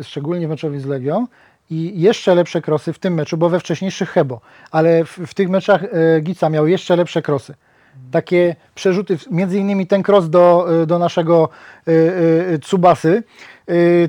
y, szczególnie meczowi z Legią i jeszcze lepsze krosy w tym meczu, bo we wcześniejszych Hebo, ale w, w tych meczach y, Gica miał jeszcze lepsze krosy. Takie przerzuty, między innymi ten kros do, do naszego y, y, Tsubasy, y,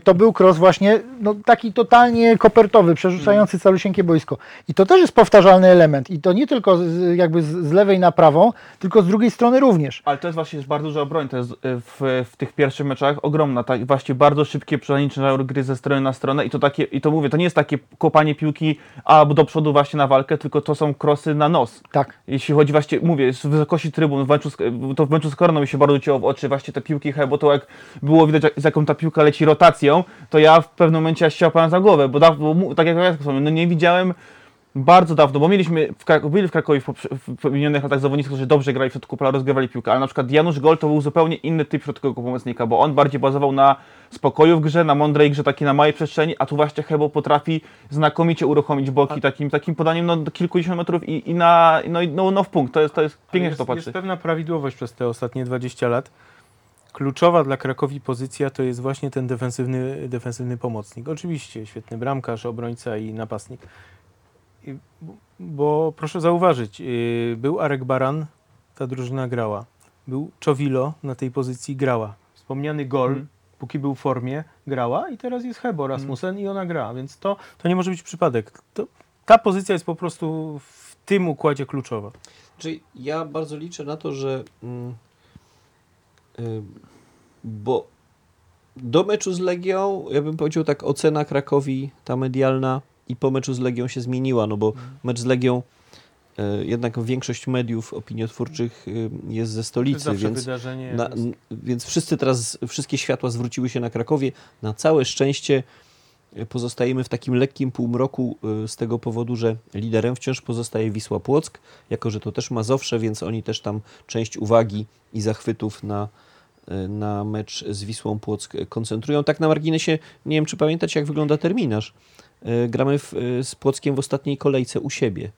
to był kros właśnie no, taki totalnie kopertowy, przerzucający calusieńkie boisko. I to też jest powtarzalny element. I to nie tylko z, jakby z, z lewej na prawą, tylko z drugiej strony również. Ale to jest właśnie bardzo duża broń, to jest y, w, w tych pierwszych meczach ogromna, tak, właśnie bardzo szybkie przeniesienie gry ze strony na stronę i to takie, i to mówię, to nie jest takie kopanie piłki albo do przodu właśnie na walkę, tylko to są krosy na nos. Tak. Jeśli chodzi właśnie, mówię, z wysokości trybun, w meczu to w meczu z Koroną mi się bardzo cięło w oczy właśnie te piłki, bo to jak było widać, z jaką ta piłka leci rotacją, to ja w pewnym momencie aż się łapałem za głowę, bo, da, bo tak jak ja wspomniałem, no nie widziałem bardzo dawno, bo mieliśmy w, Krak- byli w Krakowie w, w minionych latach zawodnicy, którzy dobrze grali w środku pola, rozgrywali piłkę, ale na przykład Janusz Gol to był zupełnie inny typ środkowego pomocnika, bo on bardziej bazował na spokoju w grze, na mądrej grze, takiej na małej przestrzeni, a tu właśnie Hebo potrafi znakomicie uruchomić boki takim, takim podaniem no, kilkudziesiąt metrów i, i na, no, i- no, no w punkt. To jest, to jest pięknie jest, to patrzy. jest pewna prawidłowość przez te ostatnie 20 lat. Kluczowa dla Krakowi pozycja to jest właśnie ten defensywny, defensywny pomocnik. Oczywiście świetny bramkarz, obrońca i napastnik. Bo, proszę zauważyć, yy, był Arek Baran, ta drużyna grała. Był Czowilo na tej pozycji grała. Wspomniany gol, Mhm. póki był w formie, grała i teraz jest Hebo Rasmussen i ona gra, więc to, to nie może być przypadek. To, ta pozycja jest po prostu w tym układzie kluczowa. Czyli ja bardzo liczę na to, że mm, y, bo do meczu z Legią, ja bym powiedział tak, ocena Krakowi, ta medialna i po meczu z Legią się zmieniła, no bo mecz z Legią y, jednak większość mediów opiniotwórczych jest ze stolicy, więc wydarzenie. Na, więc wszyscy teraz, wszystkie światła zwróciły się na Krakowie. Na całe szczęście pozostajemy w takim lekkim półmroku y, z tego powodu, że liderem wciąż pozostaje Wisła Płock, jako że to też Mazowsze, więc oni też tam część uwagi i zachwytów na, y, na mecz z Wisłą Płock koncentrują. Tak na marginesie, nie wiem czy pamiętacie jak wygląda terminarz. Y, Gramy w, z Płockiem w ostatniej kolejce u siebie.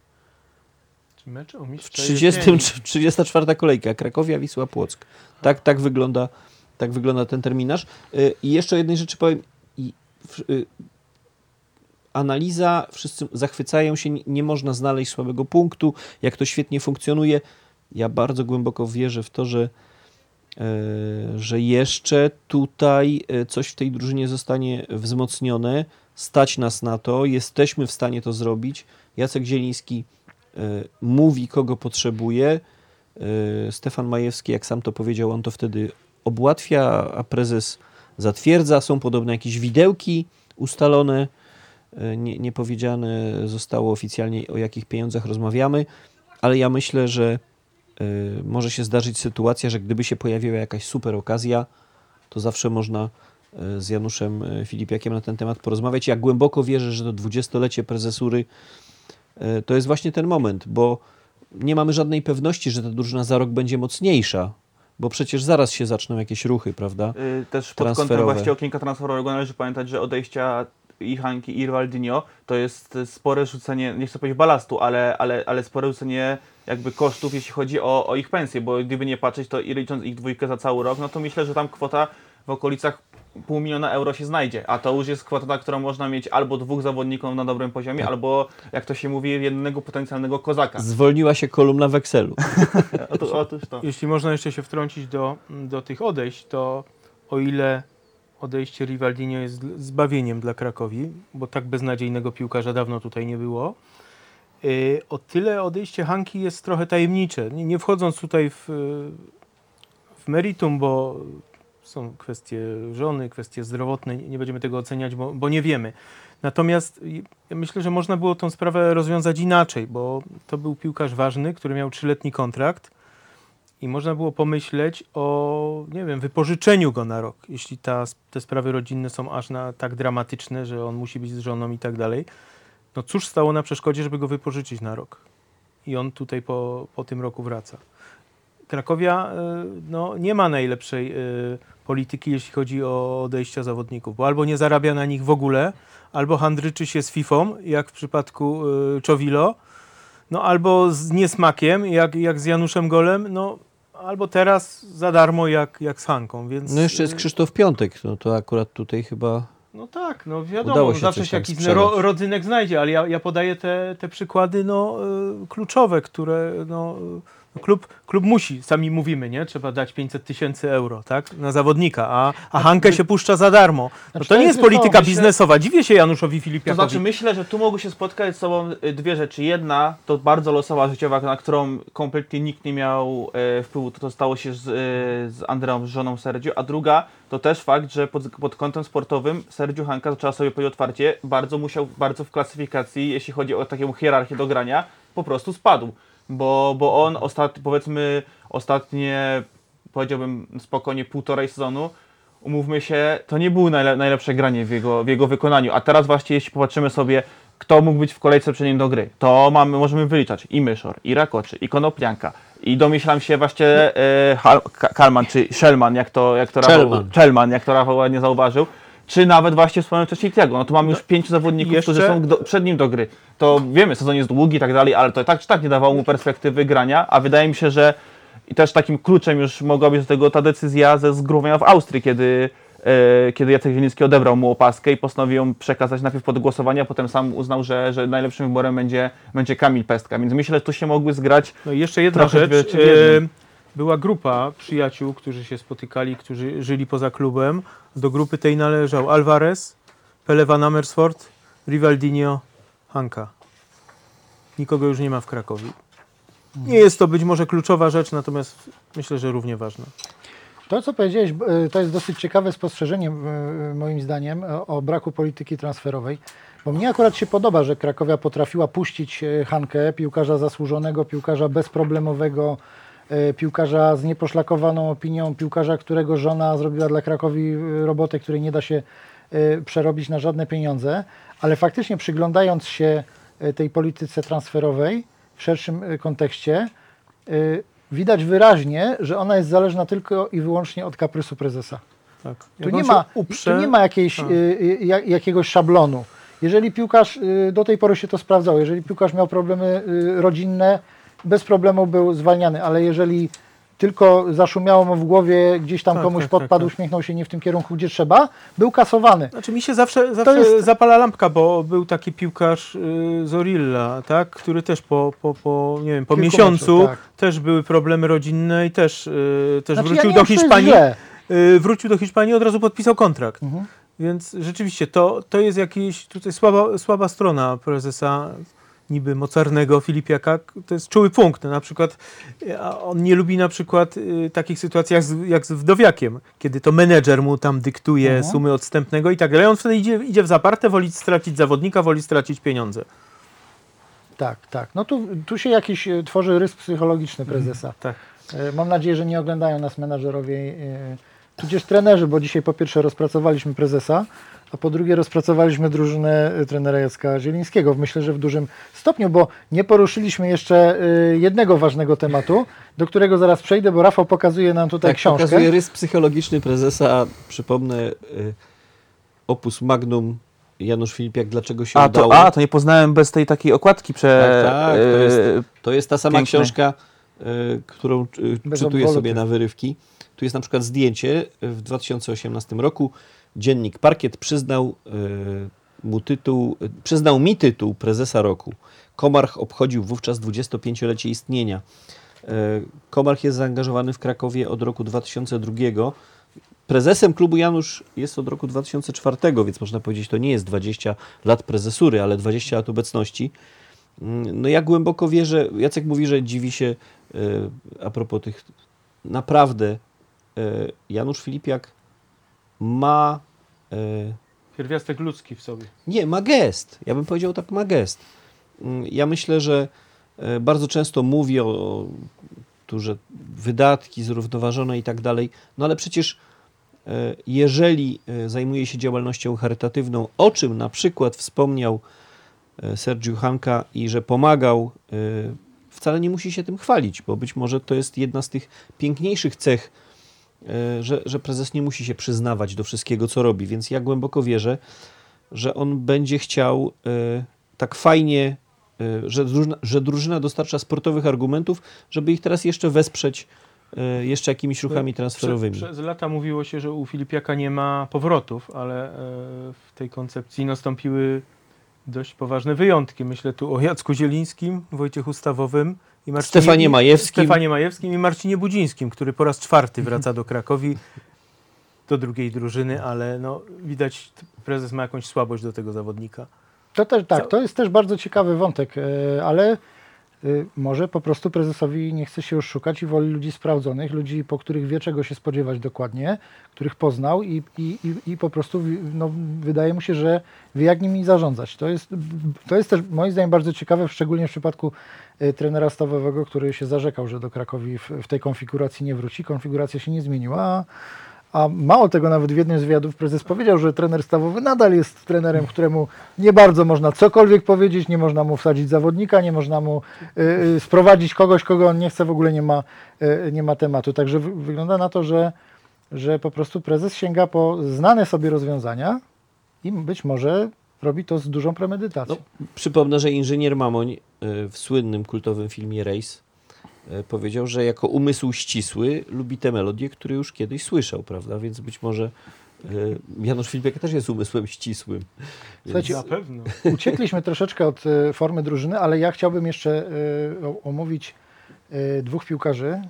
Mecz o W mistrza 30, jesieni? 34 kolejka, Krakowia, Wisła, Płock. Tak, tak, wygląda, tak wygląda ten terminarz. I jeszcze o jednej rzeczy powiem. Y, Analiza, wszyscy zachwycają się, nie- można znaleźć słabego punktu, jak to świetnie funkcjonuje. Ja bardzo głęboko wierzę w to, że, e, że jeszcze tutaj e, coś w tej drużynie zostanie wzmocnione. Stać nas na to, jesteśmy w stanie to zrobić. Jacek Zieliński e, mówi, kogo potrzebuje. Stefan Majewski, jak sam to powiedział, on to wtedy obłatwia, a prezes zatwierdza. Są podobno jakieś widełki ustalone. E, Nie, nie powiedziane zostało oficjalnie, o jakich pieniądzach rozmawiamy, ale ja myślę, że e, może się zdarzyć sytuacja, że gdyby się pojawiła jakaś super okazja, to zawsze można e, z Januszem Filipiakiem na ten temat porozmawiać. Ja głęboko wierzę, że to dwudziestolecie prezesury e, to jest właśnie ten moment, bo nie mamy żadnej pewności, że ta drużyna za rok będzie mocniejsza, bo przecież zaraz się zaczną jakieś ruchy, prawda? Y, Też pod kątem właśnie okienka transferowego należy pamiętać, że odejścia i Hanki i Rivaldinho to jest spore rzucenie, nie chcę powiedzieć balastu, ale, ale, ale spore rzucenie jakby kosztów, jeśli chodzi o, o ich pensje, bo gdyby nie patrzeć, to i licząc ich dwójkę za cały rok, no to myślę, że tam kwota w okolicach pół miliona euro się znajdzie, a to już jest kwota, na którą można mieć albo dwóch zawodników na dobrym poziomie, Tak. albo jak to się mówi, jednego potencjalnego kozaka. Zwolniła się kolumna w Excelu. Otóż, otóż to. Jeśli można jeszcze się wtrącić do, do tych odejść, to o ile odejście Rivaldinho jest zbawieniem dla Krakowi, bo tak beznadziejnego piłkarza dawno tutaj nie było, yy, o tyle odejście Hanki jest trochę tajemnicze. Nie, nie wchodząc tutaj w, w meritum, bo są kwestie żony, kwestie zdrowotne, nie będziemy tego oceniać, bo, bo nie wiemy. Natomiast ja myślę, że można było tą sprawę rozwiązać inaczej, bo to był piłkarz ważny, który miał trzyletni kontrakt i można było pomyśleć o, nie wiem, wypożyczeniu go na rok, jeśli ta, te sprawy rodzinne są aż na tak dramatyczne, że on musi być z żoną i tak dalej. No cóż stało na przeszkodzie, żeby go wypożyczyć na rok? I on tutaj po, po tym roku wraca. Krakowia y, no, nie ma najlepszej y, polityki, jeśli chodzi o odejścia zawodników, bo albo nie zarabia na nich w ogóle, albo handryczy się z Fifą, jak w przypadku y, Czowilo, no albo z niesmakiem, jak, jak z Januszem Golem, no albo teraz za darmo, jak, jak z Hanką, więc... No jeszcze jest y, Krzysztof Piątek, no to akurat tutaj chyba No tak, no wiadomo, się zawsze się jakiś ro, rodzynek znajdzie, ale ja, ja podaję te, te przykłady no, y, kluczowe, które no, klub, klub musi, sami mówimy, nie? Trzeba dać 500 tysięcy euro, tak? Na zawodnika, a, a Hankę się puszcza za darmo. No Znaczy, to to nie jest- polityka biznesowa. Dziwię się Januszowi To Filipiakowi. znaczy myślę, że tu mogły się spotkać z sobą dwie rzeczy. Jedna to bardzo losowa życiowa, na którą kompletnie nikt nie miał e, wpływu. To, to stało się z, e, z Andreą, z żoną Sergio. A druga to też fakt, że pod, pod kątem sportowym Sergio Hanka, trzeba sobie powiedzieć otwarcie, bardzo musiał, bardzo w klasyfikacji, jeśli chodzi o taką hierarchię do grania, po prostu spadł. Bo, bo on ostat, powiedzmy ostatnie, powiedziałbym spokojnie półtorej sezonu, umówmy się, to nie było najle najlepsze granie w jego, w jego wykonaniu. A teraz właśnie, jeśli popatrzymy sobie kto mógł być w kolejce przed nim do gry. To mamy, możemy wyliczać i Myszor, i Rakoczy, i Konoplianka. I domyślam się właśnie e, Kalman czy Shellman, jak to, jak to Rafał. Shellman, jak to Rafał ładnie zauważył. Czy nawet właśnie wspomniał wcześniej Tiago. No to mamy już pięciu zawodników, jeszcze- którzy są do, przed nim do gry. To wiemy, sezon jest długi i tak dalej, ale to tak czy tak nie dawało mu perspektywy grania, a wydaje mi się, że i też takim kluczem już mogła być do tego ta decyzja ze zgrupowania w Austrii, kiedy, e, kiedy Jacek Zieliński odebrał mu opaskę i postanowił ją przekazać najpierw pod głosowanie, a potem sam uznał, że, że najlepszym wyborem będzie, będzie Kamil Pestka. Więc myślę, że tu się mogły zgrać No i jeszcze jedna rzecz. Była grupa przyjaciół, którzy się spotykali, którzy żyli poza klubem. Do grupy tej należał Alvarez, Pele Van Amersfoort, Rivaldinho, Hanka. Nikogo już nie ma w Krakowie. Nie jest to być może kluczowa rzecz, natomiast myślę, że równie ważna. To, co powiedziałeś, b- to jest dosyć ciekawe spostrzeżenie, e, moim zdaniem, o- o braku polityki transferowej. Bo mnie akurat się podoba, że Krakowia potrafiła puścić e, Hankę, piłkarza zasłużonego, piłkarza bezproblemowego, e, piłkarza z nieposzlakowaną opinią, piłkarza, którego żona zrobiła dla Krakowi e, robotę, której nie da się e, przerobić na żadne pieniądze. Ale faktycznie przyglądając się e, tej polityce transferowej w szerszym e, kontekście, widać wyraźnie, że ona jest zależna tylko i wyłącznie od kaprysu prezesa. Tak. Tu nie, ma, uprze, tu nie ma jakiejś, Tak. jak- jakiegoś szablonu. Jeżeli piłkarz, do tej pory się to sprawdzało, jeżeli piłkarz miał problemy rodzinne, bez problemu był zwalniany, ale jeżeli tylko zaszumiało mu w głowie, gdzieś tam Tak, komuś tak, podpadł, tak, tak. uśmiechnął się nie w tym kierunku, gdzie trzeba, był kasowany. Znaczy mi się zawsze, zawsze jest- zapala lampka, bo był taki piłkarz y, Zorilla, tak, który też po, po, po nie wiem, po Kilku miesiącu meczów, tak. też były problemy rodzinne i też, y, też Znaczy, ja wrócił nie do wiem, czy to jest Hiszpanii. źle. Y, wrócił do Hiszpanii i od razu podpisał kontrakt. Mhm. Więc rzeczywiście to, to jest jakiś tutaj słaba, słaba strona prezesa niby mocarnego Filipiaka. To jest czuły punkt. Na przykład y, on nie lubi na przykład y, takich sytuacji jak z, jak z wdowiakiem, kiedy to menedżer mu tam dyktuje Mhm. sumy odstępnego i tak dalej. On wtedy idzie, idzie w zaparte, woli stracić zawodnika, woli stracić pieniądze. Tak, tak. No tu, tu się jakiś e, tworzy rys psychologiczny prezesa. Tak. E, Mam nadzieję, że nie oglądają nas menadżerowie, tudzież trenerzy, bo dzisiaj po pierwsze rozpracowaliśmy prezesa, a po drugie rozpracowaliśmy drużynę e, trenera Jacka Zielińskiego. Myślę, że w dużym stopniu, bo nie poruszyliśmy jeszcze e, jednego ważnego tematu, do którego zaraz przejdę, bo Rafał pokazuje nam tutaj Tak, książkę. pokazuje rys psychologiczny prezesa. Przypomnę, y, opus magnum Janusz Filipiak, dlaczego się A udało. to, a, to nie poznałem bez tej takiej okładki prze... Tak, tak, to jest- To jest ta sama Piękny. książka, y, którą y, Bez czytuję sobie na wyrywki. Tu jest na przykład zdjęcie w 2018 roku. Dziennik Parkiet przyznał y, mu tytuł, y, przyznał mi tytuł prezesa roku. Komarch obchodził wówczas 25-lecie istnienia. Y, Komarch jest zaangażowany w Krakowie od roku 2002. Prezesem klubu Janusz jest od roku 2004, więc można powiedzieć, to nie jest 20 lat prezesury, ale 20 lat obecności. Mm, No ja głęboko wierzę, Jacek mówi, że dziwi się e, a propos tych, naprawdę Janusz Filipiak ma, e, Pierwiastek ludzki w sobie. nie, ma gest, ja bym powiedział tak, ma gest. Mm, Ja myślę, że e, bardzo często mówi o, o tu, że wydatki zrównoważone i tak dalej, no ale przecież e, jeżeli zajmuje się działalnością charytatywną, o czym na przykład wspomniał Sergiu Hanka i że pomagał, wcale nie musi się tym chwalić, bo być może to jest jedna z tych piękniejszych cech, że, że prezes nie musi się przyznawać do wszystkiego, co robi. Więc ja głęboko wierzę, że on będzie chciał e, tak fajnie, e, że drużyna, że drużyna dostarcza sportowych argumentów, żeby ich teraz jeszcze wesprzeć e, jeszcze jakimiś ruchami transferowymi. Prze, przez lata mówiło się, że u Filipiaka nie ma powrotów, ale e, w tej koncepcji nastąpiły dość poważne wyjątki. Myślę tu o Jacku Zielińskim, Wojciechu Stawowym i Marcinie, Stefanie Majewskim. Stefanie Majewskim i Marcinie Budzińskim, który po raz czwarty wraca do Krakowi, do drugiej drużyny, ale no, widać, prezes ma jakąś słabość do tego zawodnika. To też, tak, to jest też bardzo ciekawy wątek, e, ale może po prostu prezesowi nie chce się już szukać i woli ludzi sprawdzonych, ludzi, po których wie czego się spodziewać dokładnie, których poznał i, i, i, po prostu no, wydaje mu się, że wie jak nimi zarządzać. To jest, to jest też moim zdaniem bardzo ciekawe, szczególnie w przypadku e, trenera stawowego, który się zarzekał, że do Krakowi w, w tej konfiguracji nie wróci. Konfiguracja się nie zmieniła, a, A mało tego, nawet w jednym z wywiadów prezes powiedział, że trener stawowy nadal jest trenerem, któremu nie bardzo można cokolwiek powiedzieć, nie można mu wsadzić zawodnika, nie można mu y, y, sprowadzić kogoś, kogo on nie chce, w ogóle nie ma, y, nie ma tematu. Także wy, wygląda na to, że, że po prostu prezes sięga po znane sobie rozwiązania i być może robi to z dużą premedytacją. No, przypomnę, że inżynier Mamoń y, w słynnym kultowym filmie Race powiedział, że jako umysł ścisły lubi te melodie, które już kiedyś słyszał, prawda? Więc być może y, Janusz Filipiak też jest umysłem ścisłym. Słuchajcie, Na pewno. Uciekliśmy troszeczkę od e, formy drużyny, ale ja chciałbym jeszcze e, omówić e, dwóch piłkarzy, e,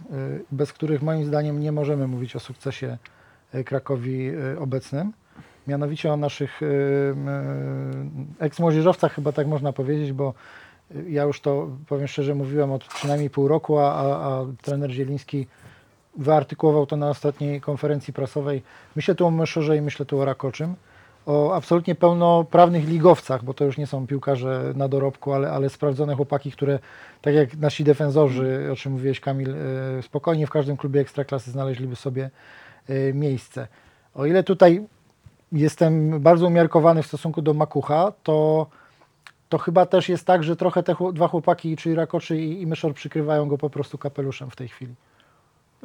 bez których moim zdaniem nie możemy mówić o sukcesie e, Krakowi e, obecnym. Mianowicie o naszych e, e, eks-młodzieżowcach, chyba tak można powiedzieć, bo e, ja już to, powiem szczerze, mówiłem od przynajmniej pół roku, a, a, trener Zieliński wyartykułował to na ostatniej konferencji prasowej. Myślę tu o Myszorze i myślę tu o Rakoczym o absolutnie pełnoprawnych ligowcach, bo to już nie są piłkarze na dorobku, ale, ale sprawdzone chłopaki, które tak jak nasi defensorzy, o czym mówiłeś Kamil, e, spokojnie w każdym klubie ekstraklasy znaleźliby sobie e, miejsce. O ile tutaj jestem bardzo umiarkowany w stosunku do Makucha, to, to chyba też jest tak, że trochę te dwa chłopaki, czyli Rakoczy i, i Myszor przykrywają go po prostu kapeluszem w tej chwili.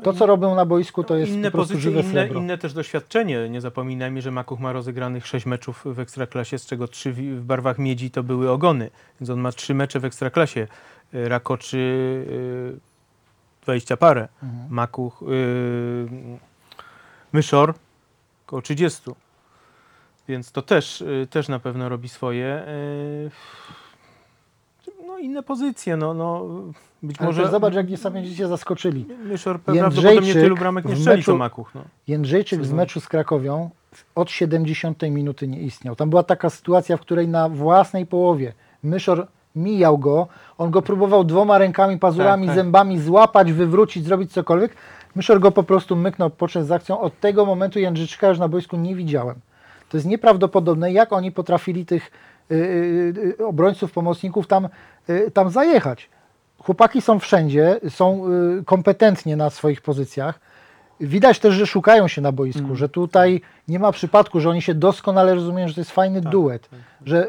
To, co robią na boisku, to jest inne po prostu pozycje, żywe inne, srebro. inne też doświadczenie. Nie zapominajmy, że Makuch ma rozegranych 6 meczów w Ekstraklasie, z czego 3 w barwach miedzi to były ogony. Więc on ma 3 mecze w Ekstraklasie. Y, Rakoczy y, 20 parę. Mhm. Makuch, y, Myszor około 30. Więc to też, y, też na pewno robi swoje. Y, No inne pozycje, no, no być może zobacz, jak nie sami dziecię zaskoczyli. Myszor prawdopodobnie tylu bramek nie strzeli, meczu- co Makuch. No. Jędrzejczyk z meczu z Krakowią od 70 minuty nie istniał. Tam była taka sytuacja, w której na własnej połowie Myszor mijał go, on go próbował dwoma rękami, pazurami, Tak, tak. zębami złapać, wywrócić, zrobić cokolwiek. Myszor go po prostu myknął podczas z akcją. Od tego momentu Jędrzejczyka już na boisku nie widziałem. To jest nieprawdopodobne, jak oni potrafili tych y, y, y, obrońców, pomocników tam, tam zajechać. Chłopaki są wszędzie, są kompetentnie na swoich pozycjach. Widać też, że szukają się na boisku, Mm. że tutaj nie ma przypadku, że oni się doskonale rozumieją, że to jest fajny Tak, duet, tak. że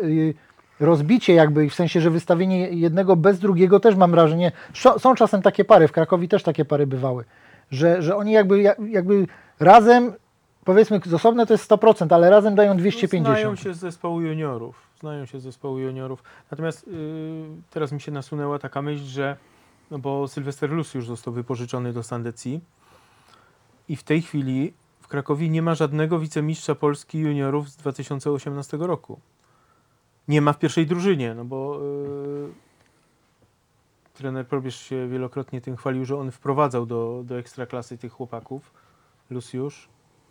rozbicie jakby, w sensie, że wystawienie jednego bez drugiego też mam wrażenie, są czasem takie pary, w Krakowie też takie pary bywały, że, że oni jakby, ja- jakby razem, powiedzmy z to jest 100%, ale razem dają No, 250. Znają się z zespołu juniorów. Znają się z zespołu juniorów. Natomiast yy, teraz mi się nasunęła taka myśl, że no bo Sylwester Lus już został wypożyczony do Sandecji i w tej chwili w Krakowie nie ma żadnego wicemistrza Polski juniorów z 2018 roku. Nie ma w pierwszej drużynie, no bo yy, trener Probierz się wielokrotnie tym chwalił, że on wprowadzał do, do ekstraklasy tych chłopaków. Lus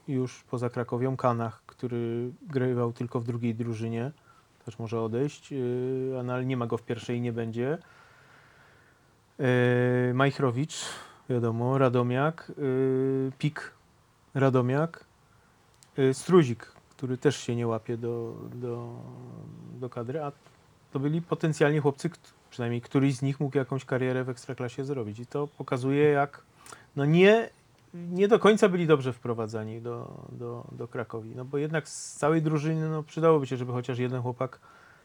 już poza Krakowią, Kanach, który grywał tylko w drugiej drużynie, też może odejść, yy, no, ale nie ma go w pierwszej i nie będzie. Yy, Majchrowicz, wiadomo, Radomiak, yy, Pik, Radomiak, Struzik, który też się nie łapie do, do, do kadry, a to byli potencjalnie chłopcy, przynajmniej któryś z nich mógł jakąś karierę w Ekstraklasie zrobić i to pokazuje jak no nie, nie do końca byli dobrze wprowadzani do, do, do Krakowi. No bo jednak z całej drużyny no, przydałoby się, żeby chociaż jeden chłopak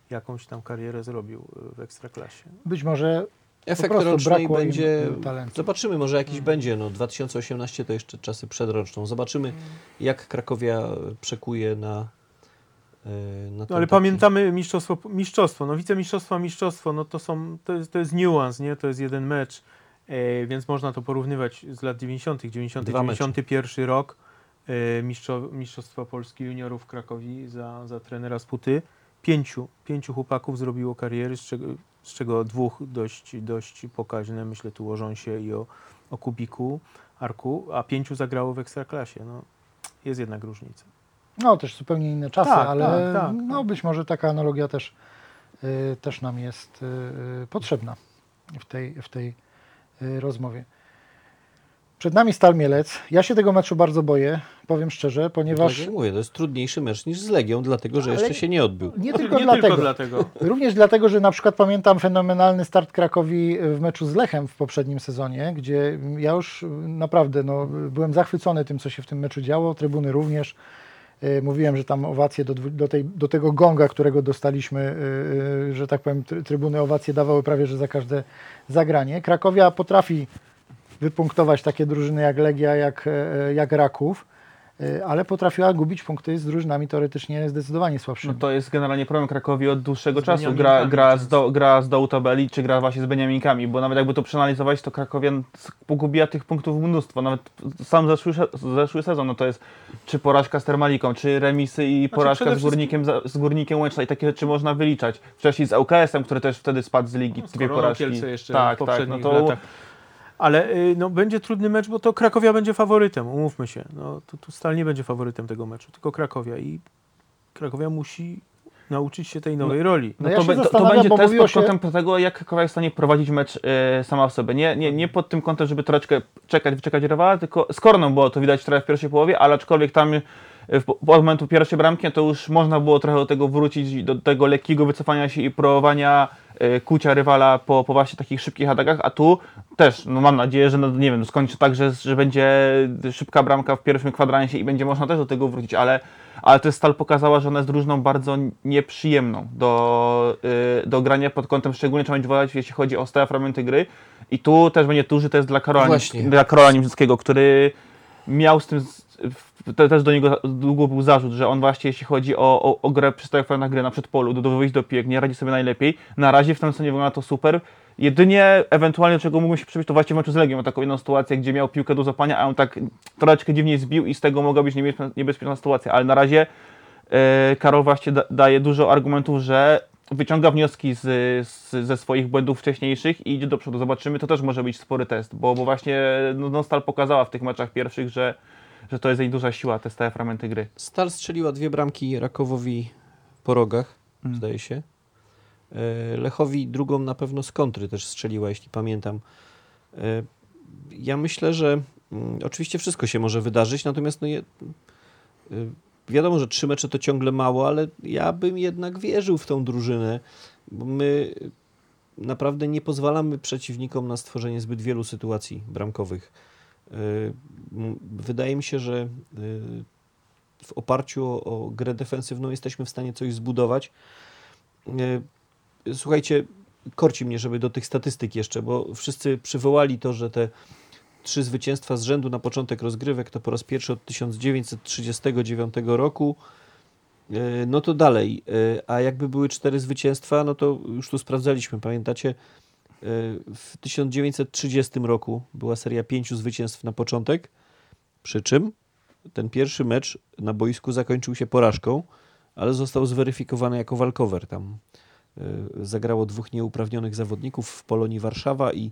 jakąś tam karierę zrobił y, w Ekstraklasie. Być może Efekt im, będzie. talentu. Zobaczymy, może jakiś będzie. No, 2018 to jeszcze czasy przedroczną. Zobaczymy, jak Krakowia przekuje na. y, na No, ale taki- pamiętamy mistrzostwo, mistrzostwo, no wicemistrzostwo, a mistrzostwo, no to są, to jest, to jest niuans, nie? To jest jeden mecz, e, więc można to porównywać z lat 90., 90., Dwa mecze. 91 rok, e, mistrzo, Mistrzostwa Polski juniorów w Krakowi za, za trenera Sputy. Pięciu, pięciu chłopaków zrobiło kariery, z czego, z czego dwóch dość, dość pokaźne, myślę tu o Rząsie i o, o Kubiku, Arku, a pięciu zagrało w Ekstraklasie, no jest jednak różnica. No, też zupełnie inne czasy, Tak, ale tak, tak, no, tak. być może taka analogia też, y, też nam jest y, potrzebna w tej, w tej y, rozmowie. Przed nami Stal Mielec. Ja się tego meczu bardzo boję, powiem szczerze, ponieważ Tak jak mówię, to jest trudniejszy mecz niż z Legią, dlatego że Ale- jeszcze się nie odbył. nie Nie tylko nie dlatego. tylko dlatego. Również dlatego, że na przykład pamiętam fenomenalny start Krakowi w meczu z Lechem w poprzednim sezonie, gdzie ja już naprawdę no, byłem zachwycony tym, co się w tym meczu działo, trybuny również. E, Mówiłem, że tam owacje do, do, tej, do tego gonga, którego dostaliśmy, e, e, że tak powiem, try- trybuny owacje dawały prawie, że za każde zagranie. Krakowia potrafi wypunktować takie drużyny jak Legia, jak, e, jak Raków, e, ale potrafiła gubić punkty z drużynami teoretycznie zdecydowanie słabszymi. No to jest generalnie problem Krakowi od dłuższego Z czasu. Gra, gra, z do, gra z dołu tabeli, czy gra właśnie z Beniaminkami, bo nawet jakby to przeanalizować, to Krakowian pogubiła tych punktów mnóstwo. Nawet sam zeszły, zeszły sezon, no to jest czy porażka z Termaliką, czy remisy i porażka przede z Górnikiem, za- z Górnikiem Łęczna i takie rzeczy można wyliczać. Wcześniej z ŭKS-em, który też wtedy spadł z ligi, No, dwie porażki. Kielce jeszcze tak, tak, no to latach. Ale y, no, będzie trudny mecz, bo to Krakowia będzie faworytem, umówmy się. No, to, tu Stal nie będzie faworytem tego meczu, tylko Krakowia i Krakowia musi nauczyć się tej nowej roli. No No ja to, to, to będzie test pod się- kątem tego, jak Krakowa jest w stanie prowadzić mecz e, sama w sobie. Nie, nie, nie pod tym kątem, żeby troszeczkę czekać, wyczekać rywala, tylko z Korną było to widać trochę w pierwszej połowie, ale aczkolwiek tam w, od momentu pierwszej bramki to już można było trochę do tego wrócić, do tego lekkiego wycofania się i próbowania e, kucia rywala po, po właśnie takich szybkich atakach, a tu też, no mam nadzieję, że no, nie wiem, skończy tak, że, że będzie szybka bramka w pierwszym kwadransie i będzie można też do tego wrócić, ale, ale też Stal pokazała, że ona jest drużyną bardzo nieprzyjemną do, y, do grania pod kątem, szczególnie trzeba będzie uważać, jeśli chodzi o stałe fragmenty gry i tu też będzie duży test dla Karola, Właśnie. Dla Karola Niemczyckiego, który miał z tym, te, też do niego długo był zarzut, że on właśnie jeśli chodzi o, o, o grę przy stałych fragmentach gry na przedpolu, do, do wyjść do piłek, nie radzi sobie najlepiej. Na razie w tym sezonie wygląda to super. Jedynie ewentualnie czego mógłbym się przybyć, to właśnie w meczu z Legią, taką jedną sytuację, gdzie miał piłkę do zapania, a on tak troszeczkę dziwnie zbił i z tego mogła być niebezpieczna, sytuacja, ale na razie e, Karol właśnie da, daje dużo argumentów, że wyciąga wnioski z, z, ze swoich błędów wcześniejszych i idzie do przodu. Zobaczymy, to też może być spory test, bo, bo właśnie no, no Stal pokazała w tych meczach pierwszych, że, że to jest jej duża siła, te stałe fragmenty gry. Stal strzeliła dwie bramki Rakowowi po rogach, Mm. zdaje się. E, Lechowi drugą na pewno z kontry też strzeliła, jeśli pamiętam. E, Ja myślę, że mm, oczywiście wszystko się może wydarzyć, natomiast no je, y, wiadomo, że trzy mecze to ciągle mało, ale ja bym jednak wierzył w tą drużynę, bo my naprawdę nie pozwalamy przeciwnikom na stworzenie zbyt wielu sytuacji bramkowych. Y, Wydaje mi się, że y, w oparciu o, o grę defensywną jesteśmy w stanie coś zbudować. Y, Słuchajcie, korci mnie, żeby do tych statystyk jeszcze, bo wszyscy przywołali to, że te trzy zwycięstwa z rzędu na początek rozgrywek to po raz pierwszy od 1939 roku. No to dalej, a jakby były cztery zwycięstwa, no to już tu sprawdzaliśmy, pamiętacie? W 1930 roku była seria pięciu zwycięstw na początek, przy czym ten pierwszy mecz na boisku zakończył się porażką, ale został zweryfikowany jako walkover. Tam y, zagrało dwóch nieuprawnionych zawodników w Polonii Warszawa i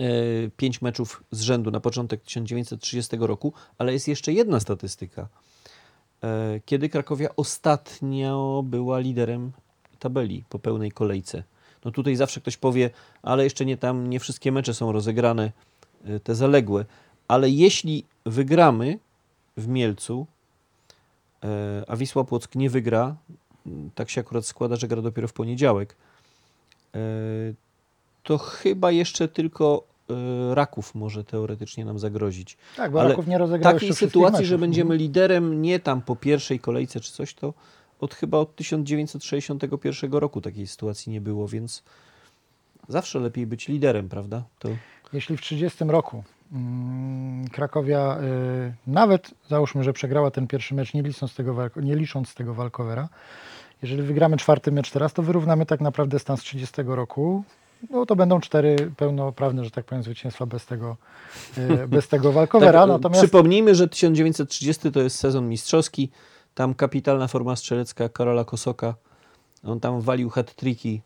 y, pięć meczów z rzędu na początek 1930 roku, ale jest jeszcze jedna statystyka. E, Kiedy Krakowia ostatnio była liderem tabeli po pełnej kolejce. No tutaj zawsze ktoś powie, ale jeszcze nie tam, nie wszystkie mecze są rozegrane, y, te zaległe. Ale jeśli wygramy w Mielcu, e, a Wisła Płock nie wygra, m, tak się akurat składa, że gra dopiero w poniedziałek, e, to chyba jeszcze tylko Raków może teoretycznie nam zagrozić. Tak, bo Ale Raków nie rozegrał Takiej sytuacji, że będziemy liderem nie tam po pierwszej kolejce czy coś, to od chyba od 1961 roku takiej sytuacji nie było, więc zawsze lepiej być liderem, prawda? To Jeśli w 30 roku mm, Krakowia y, nawet załóżmy, że przegrała ten pierwszy mecz, nie licząc tego, nie licząc tego walkowera, jeżeli wygramy czwarty mecz teraz, to wyrównamy tak naprawdę stan z 30 roku. No to będą cztery pełnoprawne, że tak powiem, zwycięstwa bez tego, y, bez tego walkowera. Tak, Natomiast Przypomnijmy, że 1930 to jest sezon mistrzowski. Tam kapitalna forma strzelecka Karola Kosoka. On tam walił hat-tricki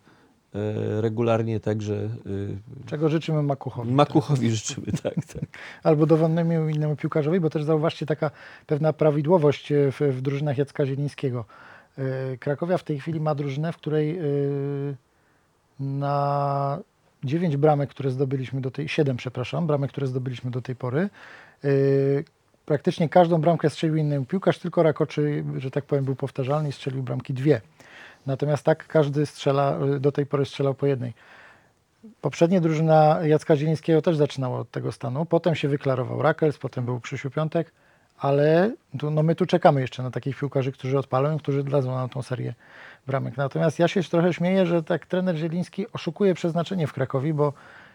e, regularnie, także e, czego życzymy Makuchowi. Makuchowi życzymy, tak, tak. albo dowolnemu innemu piłkarzowi, bo też zauważcie taka pewna prawidłowość e, w, w drużynach Jacka Zielińskiego. Krakowia w tej chwili ma drużynę, w której na 9 bramek, które zdobyliśmy do tej, 7 przepraszam, bramek, które zdobyliśmy do tej pory. Praktycznie każdą bramkę strzelił inny piłkarz, tylko Rakoczy, że tak powiem, był powtarzalny i strzelił bramki dwie. Natomiast tak każdy strzela, do tej pory strzelał po jednej. Poprzednia drużyna Jacka Zielińskiego też zaczynała od tego stanu. Potem się wyklarował Rakels, potem był Krzysiu Piątek, ale tu, no my tu czekamy jeszcze na takich piłkarzy, którzy odpalą i którzy dadzą nam tą serię bramek. Natomiast ja się trochę śmieję, że tak trener Zieliński oszukuje przeznaczenie w Krakowi, bo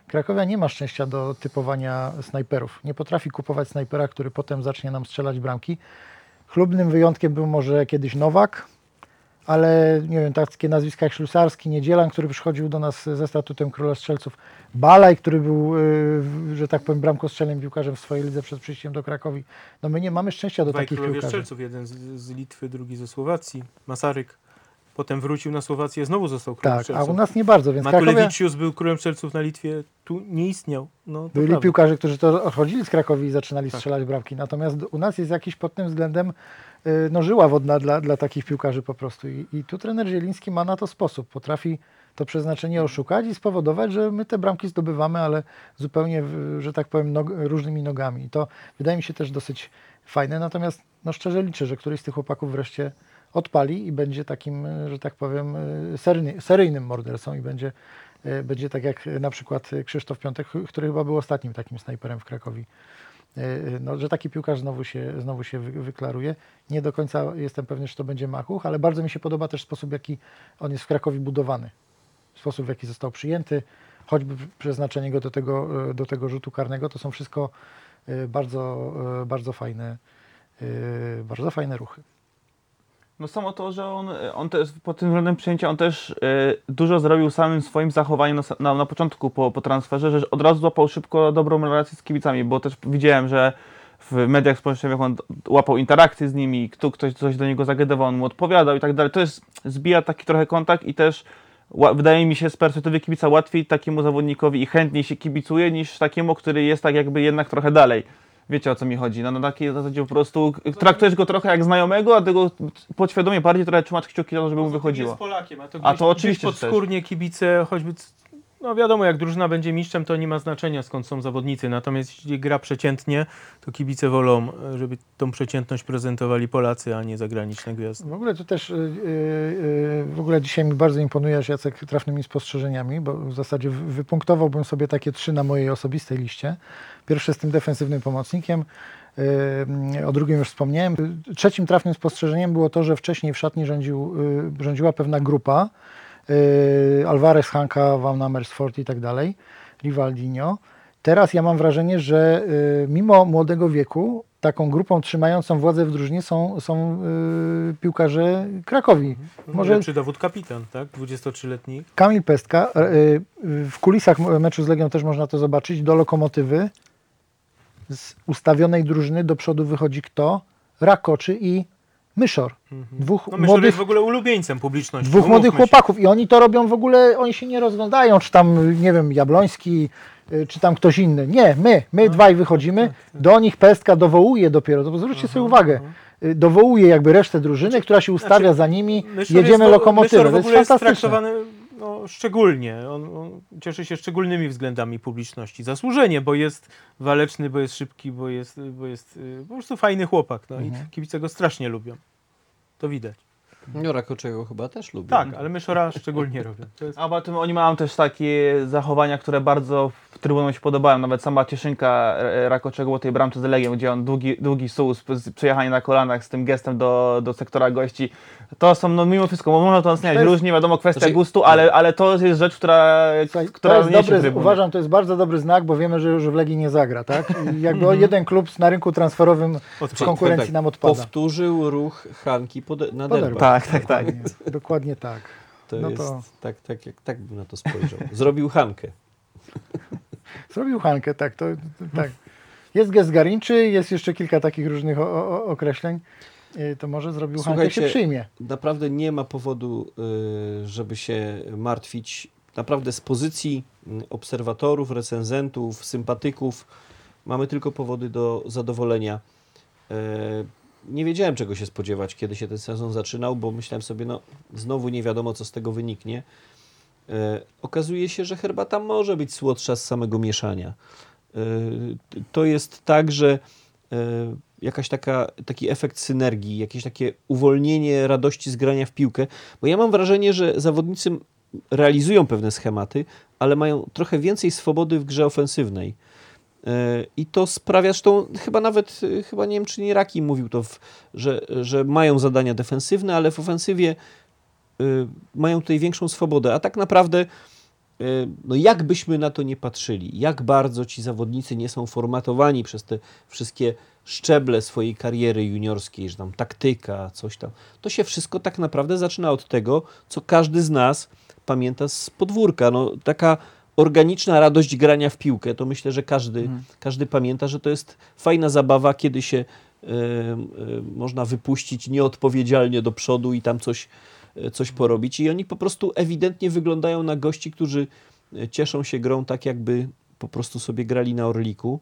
Krakowia nie ma szczęścia do typowania snajperów. Nie potrafi kupować snajpera, który potem zacznie nam strzelać bramki. Chlubnym wyjątkiem był może kiedyś Nowak, ale nie wiem, takie nazwiska jak Ślusarski, Niedzielan, który przychodził do nas ze statutem Króla Strzelców, Balaj, który był, y, że tak powiem, bramkostrzelnym piłkarzem w swojej lidze przed przyjściem do Krakowi. No my nie mamy szczęścia do Dwaj takich piłkarzy. strzelców, jeden z, z Litwy, drugi ze Słowacji, Masaryk. Potem wrócił na Słowację, znowu został królem Tak, a u nas nie bardzo, więc Makulewiczius był królem strzelców na Litwie, tu nie istniał. No, byli prawda. piłkarze, którzy to odchodzili z Krakowi i zaczynali Tak. strzelać bramki. Natomiast u nas jest jakiś pod tym względem y, no, żyła wodna dla, dla takich piłkarzy po prostu. I, I tu trener Zieliński ma na to sposób. Potrafi to przeznaczenie oszukać i spowodować, że my te bramki zdobywamy, ale zupełnie, że tak powiem, nog, różnymi nogami. I to wydaje mi się też dosyć fajne. Natomiast no, szczerze liczę, że któryś z tych chłopaków wreszcie odpali i będzie takim, y, że tak powiem, seryjny, seryjnym mordercą i będzie, y, będzie tak jak na przykład Krzysztof Piątek, który chyba był ostatnim takim snajperem w Krakowie. No, że taki piłkarz znowu się, znowu się wy- wyklaruje. Nie do końca jestem pewny, czy to będzie Machuch, ale bardzo mi się podoba też sposób, jaki on jest w Krakowie budowany. Sposób, w jaki został przyjęty, choćby przeznaczenie go do tego, do tego rzutu karnego, to są wszystko bardzo, bardzo fajne, bardzo fajne ruchy. No samo to, że on, on też pod tym względem przyjęcia, on też e, dużo zrobił samym swoim zachowaniem na, na, na początku po, po transferze, że od razu złapał szybko dobrą relację z kibicami, bo też widziałem, że w mediach społecznościowych on łapał interakcje z nimi, kto, ktoś coś do niego zagadywał, on mu odpowiadał i tak dalej. To jest, zbija taki trochę kontakt i też wydaje mi się z perspektywy kibica łatwiej takiemu zawodnikowi i chętniej się kibicuje niż takiemu, który jest tak jakby jednak trochę dalej. Wiecie o co mi chodzi? No na takiej zasadzie po prostu traktujesz go trochę jak znajomego, a tego podświadomie bardziej trochę trzymasz kciuki żeby mu Jest wychodziło. Polakiem, a to, A gdzieś, to oczywiście, gdzieś podskórnie kibice, choćby, no wiadomo, jak drużyna będzie mistrzem, to nie ma znaczenia skąd są zawodnicy, natomiast jeśli gra przeciętnie, to kibice wolą, e, żeby tą przeciętność prezentowali Polacy, a nie zagraniczne gwiazdy. W ogóle to też, y, y, y, w ogóle dzisiaj mi bardzo imponujesz Jacek trafnymi spostrzeżeniami, bo w zasadzie wy- wypunktowałbym sobie takie trzy na mojej osobistej liście. Pierwsze z tym defensywnym pomocnikiem, o drugim już wspomniałem. Trzecim trafnym spostrzeżeniem było to, że wcześniej w szatni rządził, rządziła pewna grupa, Alvarez, Hanka, Van Amersfoort i tak dalej, Rivaldinho. Teraz ja mam wrażenie, że y, mimo młodego wieku taką grupą trzymającą władzę w drużynie są, są y, piłkarze Krakowi. Może... Może Lepszy dowód kapitan, tak? 23-letni. Kamil Pestka, y, y, w kulisach meczu z Legią też można to zobaczyć, do Lokomotywy z ustawionej drużyny do przodu wychodzi kto? Rakoczy i Myszor. Dwóch No młodych jest w ogóle ulubieńcem publiczności. Dwóch umówmy młodych się. chłopaków i oni to robią w ogóle, oni się nie rozglądają, czy tam, nie wiem, Jabloński, y, czy tam ktoś inny. Nie, my, No, my dwaj tak, wychodzimy, do nich Pestka dowołuje dopiero, to zwróćcie sobie uwagę, y, dowołuje jakby resztę drużyny, która się ustawia znaczy, za nimi, jedziemy w to jest jest fantastyczne. No, szczególnie. On, on cieszy się szczególnymi względami publiczności. Zasłużenie, bo jest waleczny, bo jest szybki, bo jest, bo jest y, po prostu fajny chłopak. No, Mhm. I kibice go strasznie lubią. To widać. No Rakoczego chyba też lubię. Tak, ale Myszora szczególnie robią. To jest... A poza tym oni mają też takie zachowania, które bardzo w trybunom się podobają. Nawet sama cieszynka e, Rakoczego o tej bramce z Legią, gdzie on długi, długi sus, przejechanie na kolanach z tym gestem do, do sektora gości. To są, no mimo wszystko, można to oceniać jest- różnie, wiadomo, kwestia Znaczy- gustu, ale, ale to jest rzecz, która, Słuchaj, która to jest dobry, uważam, to jest bardzo dobry znak, bo wiemy, że już w Legii nie zagra, tak? I jakby o jeden klub na rynku transferowym z konkurencji tak, nam odpada. Powtórzył ruch Hanki pod, na Pod derba. Tak, tak, tak. Dokładnie, dokładnie tak. To No jest, to- tak, tak, jak, tak bym na to spojrzał. Zrobił Hankę. Zrobił Hankę, tak, to, tak. Jest gest Garinczy, jest jeszcze kilka takich różnych o, o, określeń. Y, To może zrobił Hankę, się Słuchajcie, przyjmie. Naprawdę nie ma powodu, y, żeby się martwić. Naprawdę z pozycji mm, obserwatorów, recenzentów, sympatyków mamy tylko powody do zadowolenia. Nie wiedziałem, czego się spodziewać, kiedy się ten sezon zaczynał, bo myślałem sobie, no znowu nie wiadomo, co z tego wyniknie. E, okazuje się, że herbata może być słodsza z samego mieszania. E, to jest tak, że e, jakaś taka, taki efekt synergii, jakieś takie uwolnienie radości z grania w piłkę, bo ja mam wrażenie, że zawodnicy realizują pewne schematy, ale mają trochę więcej swobody w grze ofensywnej. I to sprawia, zresztą chyba nawet, chyba nie wiem, czy nie Raki mówił to, w, że, że mają zadania defensywne, ale w ofensywie y, mają tutaj większą swobodę. A tak naprawdę, y, no jak byśmy na to nie patrzyli, jak bardzo ci zawodnicy nie są formatowani przez te wszystkie szczeble swojej kariery juniorskiej, że tam taktyka, coś tam, to się wszystko tak naprawdę zaczyna od tego, co każdy z nas pamięta z podwórka. No, taka organiczna radość grania w piłkę, to myślę, że każdy, każdy pamięta, że to jest fajna zabawa, kiedy się y, y, można wypuścić nieodpowiedzialnie do przodu i tam coś, y, coś porobić. I oni po prostu ewidentnie wyglądają na gości, którzy cieszą się grą tak, jakby po prostu sobie grali na Orliku.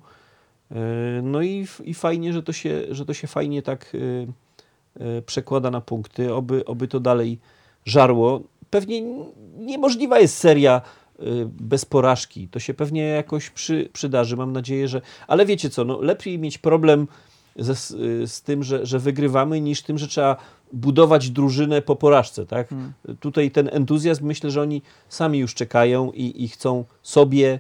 No i, i fajnie, że to się, że to się fajnie tak przekłada na punkty, oby, oby to dalej żarło. Pewnie niemożliwa jest seria bez porażki. To się pewnie jakoś przy, przydarzy. Mam nadzieję, że. Ale wiecie co, no, lepiej mieć problem ze, z, y, z tym, że, że wygrywamy, niż tym, że trzeba budować drużynę po porażce. Tak? Tutaj ten entuzjazm, myślę, że oni sami już czekają i, i chcą sobie,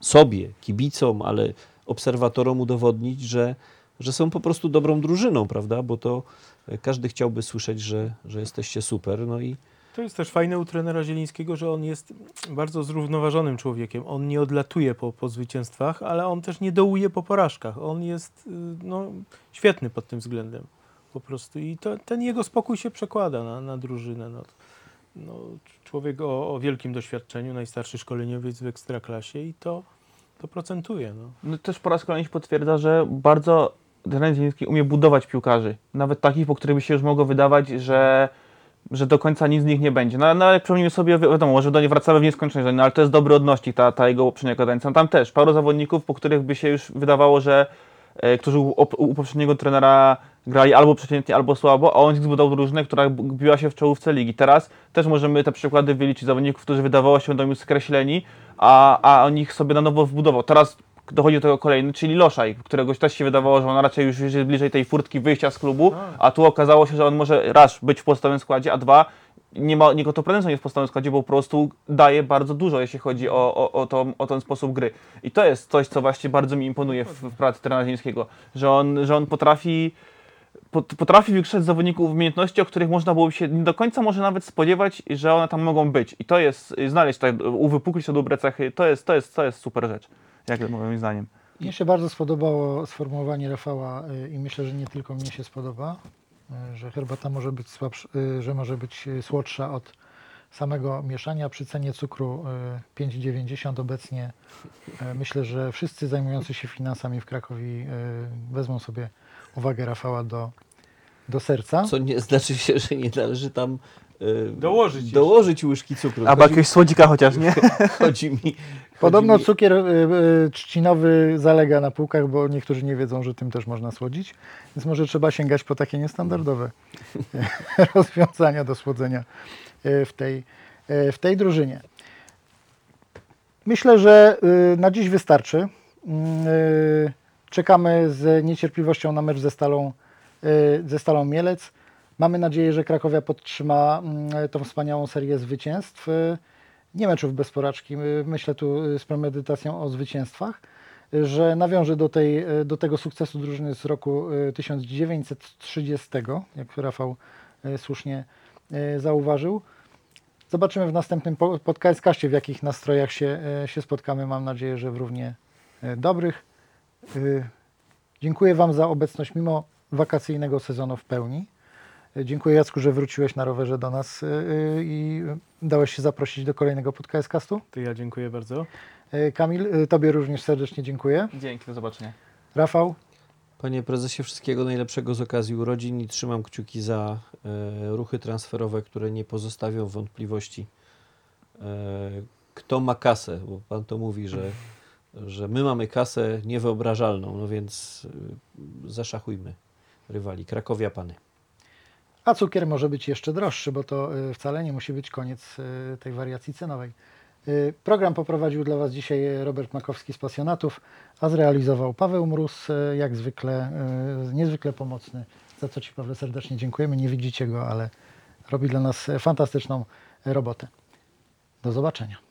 sobie, kibicom, ale obserwatorom udowodnić, że, że są po prostu dobrą drużyną, prawda? Bo to y, każdy chciałby słyszeć, że, że jesteście super. No i To jest też fajne u trenera Zielińskiego, że on jest bardzo zrównoważonym człowiekiem. On nie odlatuje po, po zwycięstwach, ale on też nie dołuje po porażkach. On jest y, no, świetny pod tym względem po prostu. I to, ten jego spokój się przekłada na, na drużynę. No, no, człowiek o, o wielkim doświadczeniu, najstarszy szkoleniowiec w ekstraklasie i to, to procentuje. No. No, też po raz kolejny potwierdza, że bardzo trener Zieliński umie budować piłkarzy. Nawet takich, po których by się już mogło wydawać, że, że do końca nic z nich nie będzie. No, no ale przypomnijmy sobie, wi- wiadomo, że do niej wracamy w nieskończoność, no, ale to jest dobry odnośnik, ta, ta jego poprzednia kadencja. No, tam też paru zawodników, po których by się już wydawało, że e, którzy u, u, poprzedniego trenera grali albo przeciętnie, albo słabo, a on zbudował drużynę, która biła się w czołówce ligi. Teraz też możemy te przykłady wyliczyć zawodników, którzy wydawało się będą już skreśleni, a, a on ich sobie na nowo wbudował. Teraz dochodzi do tego kolejny, czyli Loszaj, którego też się wydawało, że on raczej już jest bliżej tej furtki wyjścia z klubu, a tu okazało się, że on może raz być w podstawowym składzie, a dwa nie ma niego to pretensją nie jest w podstawowym składzie, bo po prostu daje bardzo dużo, jeśli chodzi o, o, o, to, o ten sposób gry. I to jest coś, co właśnie bardzo mi imponuje w, w pracy trenera Zielińskiego, że on, że on potrafi pot- potrafi wykrzesać zawodników umiejętności, o których można byłoby się nie do końca może nawet spodziewać, że one tam mogą być. I to jest, znaleźć tak, uwypuklić te dobre cechy, to jest, to jest, to jest super rzecz, jak moim zdaniem. Mnie się bardzo spodobało sformułowanie Rafała y, i myślę, że nie tylko mnie się spodoba, y, że herbata może być słabsza, y, że może być słodsza od samego mieszania. Przy cenie cukru y, 5,90 obecnie myślę, że wszyscy zajmujący się finansami w Krakowie wezmą sobie uwagę Rafała do, do serca. Co nie znaczy się, że nie należy tam Dołożyć dołożyć łyżki cukru. Albo Chodzi, jakiegoś słodzika chociaż, nie? chodzi mi. Podobno chodzi mi, cukier y, y, trzcinowy zalega na półkach, bo niektórzy nie wiedzą, że tym też można słodzić, więc może trzeba sięgać po takie niestandardowe rozwiązania do słodzenia y, w tej, w tej drużynie. Myślę, że na dziś wystarczy. Czekamy z niecierpliwością na mecz ze Stalą, ze Stalą Mielec. Mamy nadzieję, że Krakowia podtrzyma mm, tą wspaniałą serię zwycięstw. Y, Nie meczów bez porażki. y, Myślę tu y, z premedytacją o zwycięstwach, y, że nawiąże do, tej, y, do tego sukcesu drużyny z roku y, 1930, jak Rafał y, słusznie y, zauważył. Zobaczymy w następnym po- podcaście, w jakich nastrojach się, się spotkamy. Mam nadzieję, że w równie dobrych. Y, Dziękuję Wam za obecność mimo wakacyjnego sezonu w pełni. Dziękuję Jacku, że wróciłeś na rowerze do nas e, e, i dałeś się zaprosić do kolejnego podcastu. To ja dziękuję bardzo. E, Kamil, Tobie również serdecznie dziękuję. Dzięki, do zobaczenia. Rafał, Panie prezesie, wszystkiego najlepszego z okazji urodzin i trzymam kciuki za e, ruchy transferowe, które nie pozostawią wątpliwości, e, kto ma kasę, bo pan to mówi, że, że my mamy kasę niewyobrażalną, no więc e, zaszachujmy rywali. Krakowia Pany. A cukier może być jeszcze droższy, bo to y, wcale nie musi być koniec y, tej wariacji cenowej. Y, Program poprowadził dla Was dzisiaj Robert Makowski z Pasjonatów, a zrealizował Paweł Mróz, jak zwykle niezwykle pomocny, za co Ci Pawle serdecznie dziękujemy. Nie widzicie go, ale robi dla nas fantastyczną robotę. Do zobaczenia.